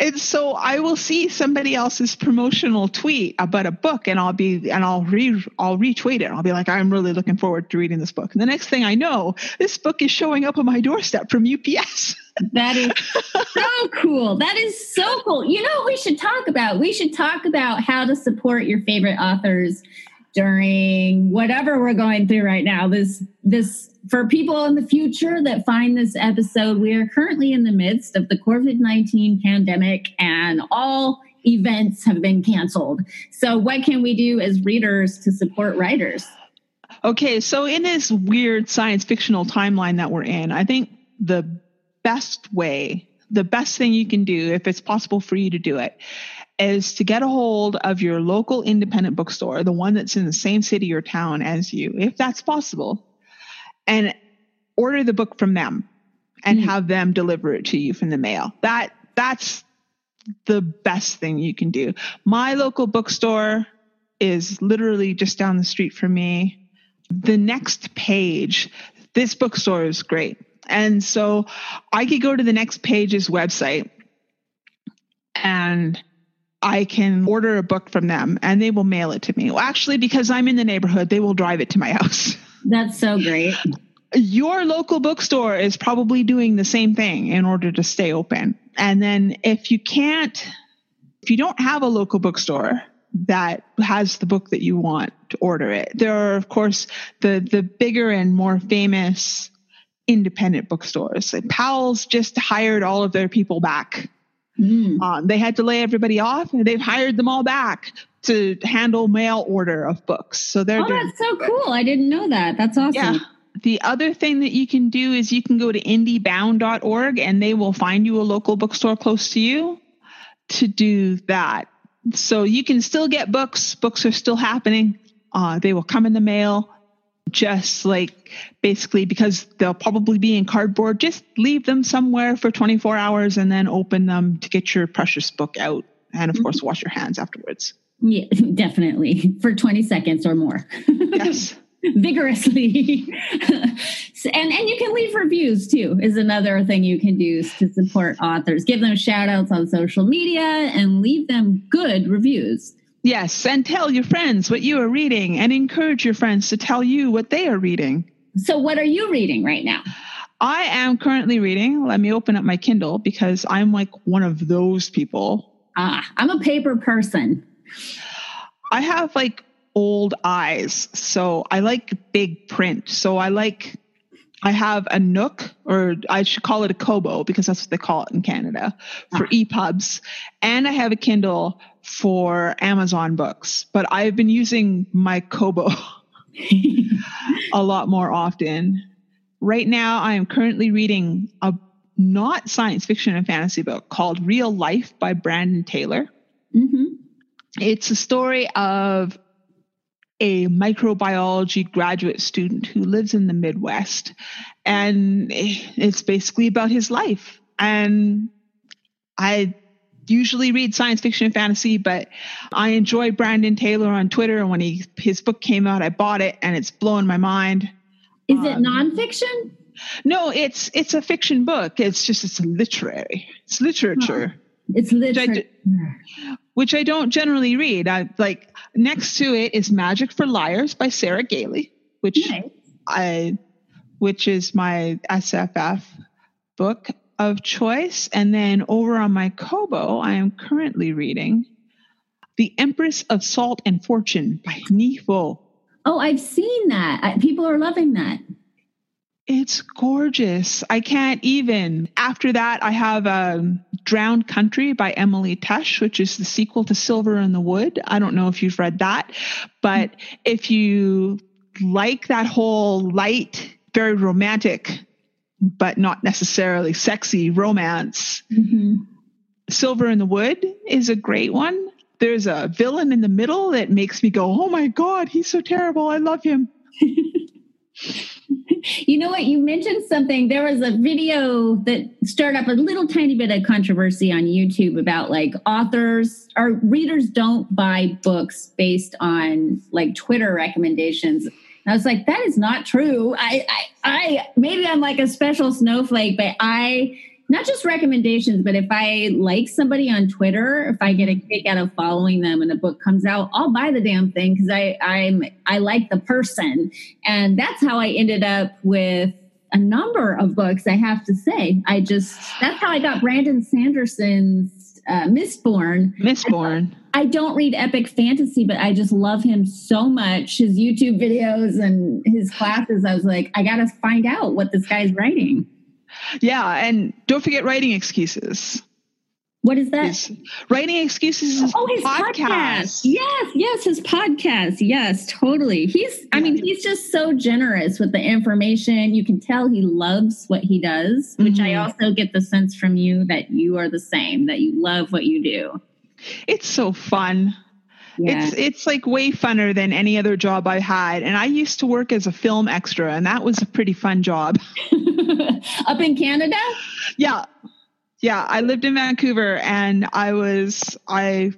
And so I will see somebody else's promotional tweet about a book and I'll be and I'll re I'll retweet it. I'll be like, I'm really looking forward to reading this book. And the next thing I know, this book is showing up on my doorstep from UPS. That is so cool. That is so cool. You know what we should talk about? We should talk about how to support your favorite authors during whatever we're going through right now. This this for people in the future that find this episode, we are currently in the midst of the COVID-19 pandemic and all events have been canceled. So what can we do as readers to support writers? Okay, so in this weird science fictional timeline that we're in, I think the best way, the best thing you can do, if it's possible for you to do it, is to get a hold of your local independent bookstore, the one that's in the same city or town as you, if that's possible, and order the book from them and Mhm. have them deliver it to you from the mail. That that's the best thing you can do. My local bookstore is literally just down the street from me. The next page, this bookstore is great. And so I could go to the next page's website and I can order a book from them and they will mail it to me. Well, actually, because I'm in the neighborhood, they will drive it to my house. That's so great. your local bookstore is probably doing the same thing in order to stay open. And then if you can't, if you don't have a local bookstore that has the book that you want to order it, there are, of course, the, the bigger and more famous independent bookstores. Like Powell's just hired all of their people back. Mm. Um, they had to lay everybody off and they've hired them all back to handle mail order of books. So they're Oh, that's so cool. I didn't know that. That's awesome. Yeah. The other thing that you can do is you can go to indiebound.org and they will find you a local bookstore close to you to do that. So you can still get books. Books are still happening. Uh, they will come in the mail just like basically because they'll probably be in cardboard. Just leave them somewhere for 24 hours and then open them to get your precious book out. And of mm-hmm. course, wash your hands afterwards. Yeah, definitely for 20 seconds or more. Yes. vigorously and and you can leave reviews too is another thing you can do to support authors give them shout outs on social media and leave them good reviews yes and tell your friends what you are reading and encourage your friends to tell you what they are reading so what are you reading right now i am currently reading let me open up my kindle because i'm like one of those people ah i'm a paper person i have like old eyes. So I like big print. So I like, I have a Nook, or I should call it a Kobo because that's what they call it in Canada for ah. EPUBs. And I have a Kindle for Amazon books. But I've been using my Kobo a lot more often. Right now, I am currently reading a not science fiction and fantasy book called Real Life by Brandon Taylor. Mm-hmm. It's a story of a microbiology graduate student who lives in the Midwest. And it's basically about his life. And I usually read science fiction and fantasy, but I enjoy Brandon Taylor on Twitter. And when he his book came out, I bought it and it's blowing my mind. Is um, it nonfiction? No, it's it's a fiction book. It's just it's literary. It's literature. It's literature. Which, which I, don't generally read. I like next to it is Magic for Liars by Sarah Gailey, which nice. I which is my SFF book of choice. And then over on my Kobo, I am currently reading The Empress of Salt and Fortune by Nhi Vo. Oh, I've seen that. People are loving that. It's gorgeous. I can't even. After that, I have um, Drowned Country by Emily Tesh, which is the sequel to Silver in the Wood. I don't know if you've read that, but if you like that whole light, very romantic, but not necessarily sexy romance, mm-hmm. Silver in the Wood is a great one. There's a villain in the middle that makes me go, oh my God, he's so terrible. I love him. you know what? You mentioned something. There was a video that stirred up a little tiny bit of controversy on YouTube about like authors or readers don't buy books based on like Twitter recommendations. I was like, that is not true. I, I, I, maybe I'm like a special snowflake, but I not just recommendations, but if I like somebody on Twitter, if I get a mm-hmm. kick out of following them and a book comes out, I'll buy the damn thing because I I'm I like the person. And that's how I ended up with a number of books, I have to say. I just that's how I got Brandon Sanderson's uh, Mistborn. Mistborn. I, I don't read epic fantasy, but I just love him so much. His YouTube videos and his classes. I was like, I got to find out what this guy's writing. Yeah, and don't forget writing excuses. What is that? His writing excuses is oh, his podcast. podcast. Yes, yes, his podcast. Yes, totally. He's I mean, he's just so generous with the information. You can tell he loves what he does, which mm-hmm. I also get the sense from you that you are the same, that you love what you do. It's so fun. Yeah. It's it's like way funner than any other job I had. And I used to work as a film extra, and that was a pretty fun job. Up in Canada? Yeah. Yeah. I lived in Vancouver and I was I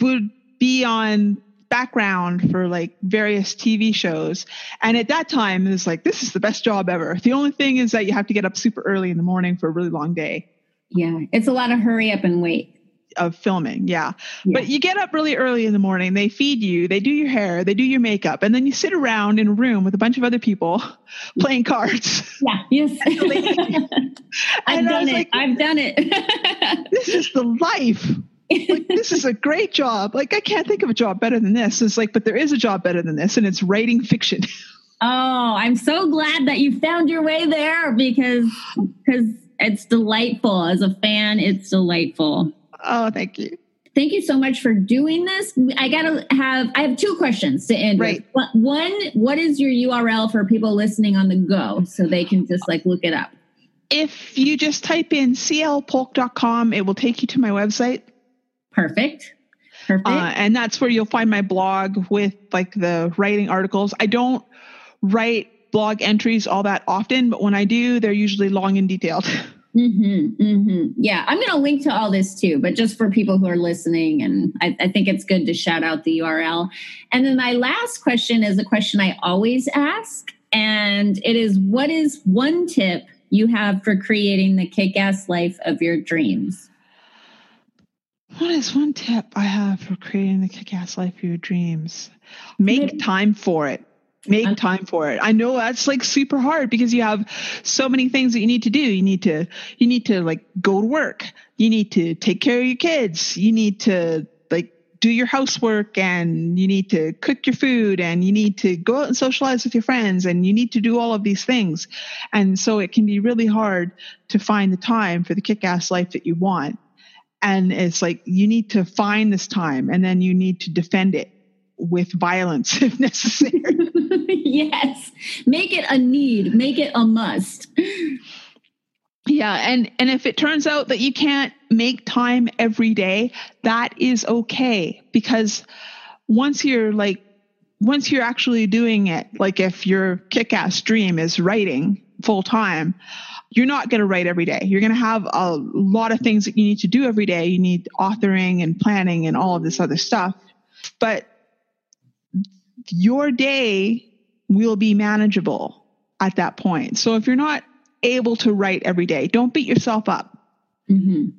would be on background for like various TV shows. And at that time it was like, this is the best job ever. The only thing is that you have to get up super early in the morning for a really long day. Yeah. It's a lot of hurry up and wait. Of filming. Yeah. yeah. But you get up really early in the morning, they feed you, they do your hair, they do your makeup, and then you sit around in a room with a bunch of other people playing cards. Yeah. Yes. I've done it. Like, I've done it. this is the life. like this is a great job. Like I can't think of a job better than this. It's like, but there is a job better than this, and it's writing fiction. Oh, I'm so glad that you found your way there because because it's delightful. As a fan, it's delightful. Oh, thank you. Thank you so much for doing this. I gotta have I have two questions to end right. with. One, what is your URL for people listening on the go so they can just like look it up? If you just type in clpolk.com, it will take you to my website. Perfect. Perfect. Uh, and that's where you'll find my blog with like the writing articles. I don't write blog entries all that often, but when I do, they're usually long and detailed. Mm-hmm, mm-hmm. Yeah, I'm going to link to all this too, but just for people who are listening, and I, I, think it's good to shout out the URL. And then my last question is a question I always ask, and it is what is one tip you have for creating the kick ass life of your dreams? What is one tip I have for creating the kick ass life of your dreams? Make time for it make time for it. I know that's like super hard because you have so many things that you need to do. You need to you need to like go to work. You need to take care of your kids. You need to like do your housework and you need to cook your food and you need to go out and socialize with your friends and you need to do all of these things. And so it can be really hard to find the time for the kick-ass life that you want. And it's like you need to find this time and then you need to defend it with violence if necessary. yes. Make it a need, make it a must. Yeah, and and if it turns out that you can't make time every day, that is okay because once you're like once you're actually doing it, like if your kick-ass dream is writing full time, you're not going to write every day. You're going to have a lot of things that you need to do every day. You need authoring and planning and all of this other stuff. But your day will be manageable at that point. So if you're not able to write every day, don't beat yourself up. Mm-hmm.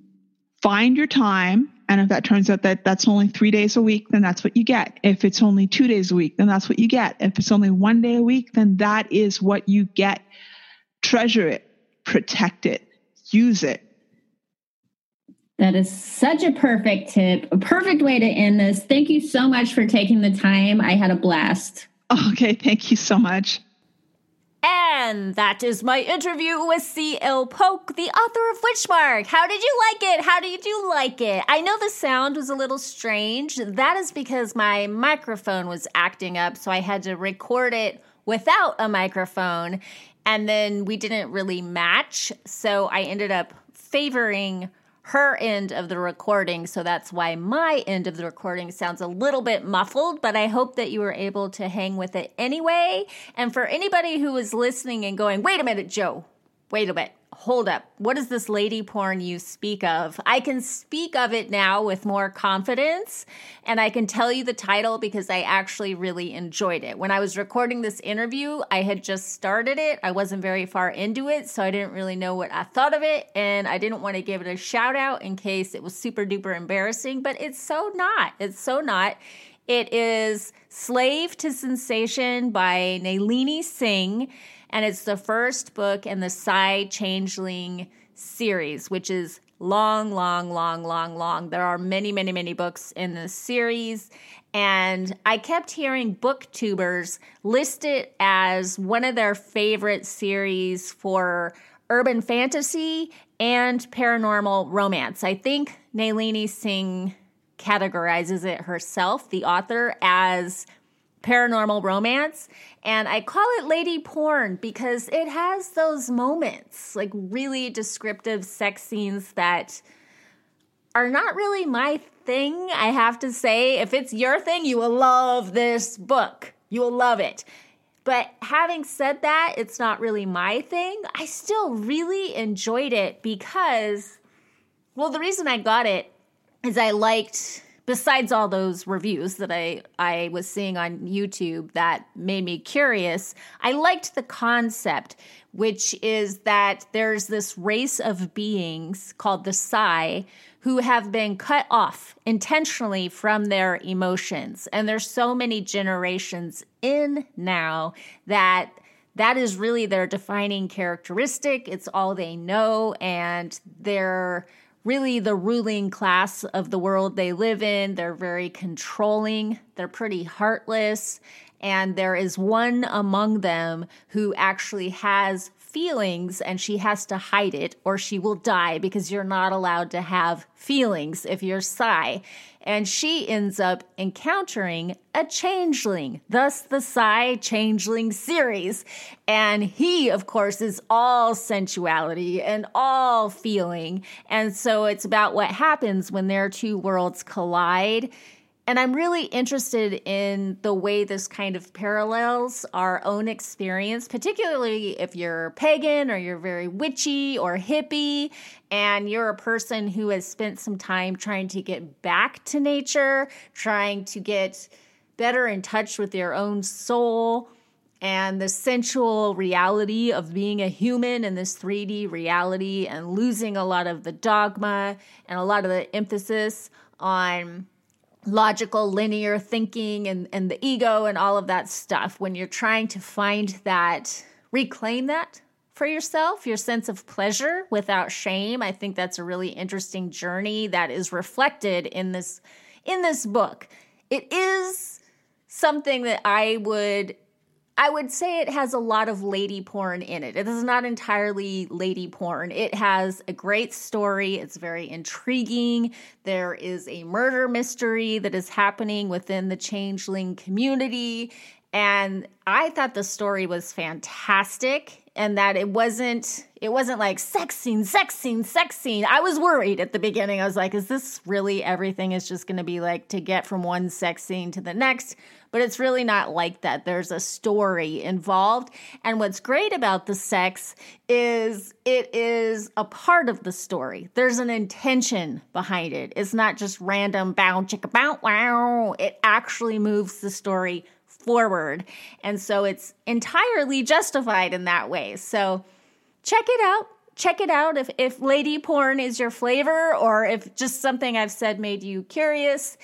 Find your time. And if that turns out that that's only three days a week, then that's what you get. If it's only two days a week, then that's what you get. If it's only one day a week, then that is what you get. Treasure it, protect it, use it. That is such a perfect tip, a perfect way to end this. Thank you so much for taking the time. I had a blast. Okay, thank you so much. And that is my interview with C.L. Polk, the author of Witchmark. How did you like it? How did you like it? I know the sound was a little strange. That is because my microphone was acting up, so I had to record it without a microphone. And then we didn't really match, so I ended up favoring her end of the recording. So that's why my end of the recording sounds a little bit muffled, but I hope that you were able to hang with it anyway. And for anybody who is listening and going, wait a minute, Joe, wait a minute hold up, what is this lady porn you speak of? I can speak of it now with more confidence, and I can tell you the title because I actually really enjoyed it. When I was recording this interview, I had just started it. I wasn't very far into it, so I didn't really know what I thought of it, and I didn't want to give it a shout out in case it was super duper embarrassing, but it's so not. It's so not. It is Slave to Sensation by Nalini Singh and it's the first book in the Psy Changeling series, which is long, long, long, long, long. There are many, many, many books in this series. And I kept hearing booktubers list it as one of their favorite series for urban fantasy and paranormal romance. I think Nalini Singh categorizes it herself, the author, as paranormal romance. And I call it lady porn because it has those moments, like really descriptive sex scenes that are not really my thing, I have to say. If it's your thing, you will love this book. You will love it. But having said that, it's not really my thing. I still really enjoyed it because, well, the reason I got it is I liked besides all those reviews that I, I was seeing on YouTube that made me curious, I liked the concept, which is that there's this race of beings called the Psy who have been cut off intentionally from their emotions. And there's so many generations in now that that is really their defining characteristic. It's all they know, and they're really the ruling class of the world they live in. They're very controlling, they're pretty heartless, and there is one among them who actually has feelings and she has to hide it or she will die because you're not allowed to have feelings if you're Psy. And she ends up encountering a changeling, thus the Psy Changeling series. And he, of course, is all sensuality and all feeling. And so it's about what happens when their two worlds collide and I'm really interested in the way this kind of parallels our own experience, particularly if you're pagan or you're very witchy or hippie, and you're a person who has spent some time trying to get back to nature, trying to get better in touch with your own soul and the sensual reality of being a human in this 3D reality and losing a lot of the dogma and a lot of the emphasis on logical linear thinking and, and the ego and all of that stuff when you're trying to find that reclaim that for yourself your sense of pleasure without shame i think that's a really interesting journey that is reflected in this in this book. It is something that i would I would say it has a lot of lady porn in it. It is not entirely lady porn. It has a great story. It's very intriguing. There is a murder mystery that is happening within the changeling community. And I thought the story was fantastic and that it wasn't it wasn't like sex scene, sex scene, sex scene. I was worried at the beginning. I was like, is this really everything is just going to be like to get from one sex scene to the next? But it's really not like that. There's a story involved. And what's great about the sex is it is a part of the story. There's an intention behind it. It's not just random bow chicka bow wow. It actually moves the story forward. And so it's entirely justified in that way. So check it out. Check it out if, if lady porn is your flavor or if just something I've said made you curious.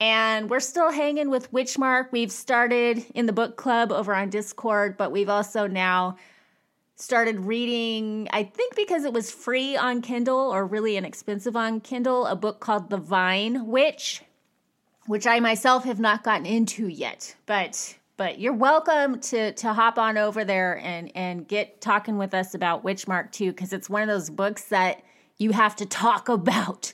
And we're still hanging with Witchmark. We've started in the book club over on Discord, but we've also now started reading, I think because it was free on Kindle or really inexpensive on Kindle, a book called The Vine Witch, which I myself have not gotten into yet. But but you're welcome to to hop on over there and and get talking with us about Witchmark too because it's one of those books that you have to talk about.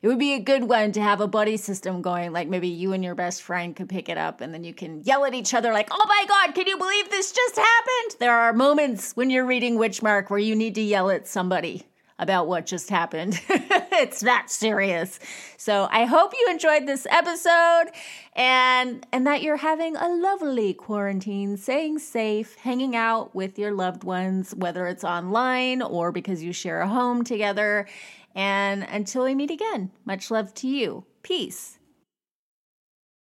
It would be a good one to have a buddy system going, like maybe you and your best friend could pick it up and then you can yell at each other like, "Oh my god, can you believe this just happened?" There are moments when you're reading Witchmark where you need to yell at somebody about what just happened. it's that serious. So I hope you enjoyed this episode and and that you're having a lovely quarantine, staying safe, hanging out with your loved ones, whether it's online or because you share a home together. And until we meet again, much love to you. Peace.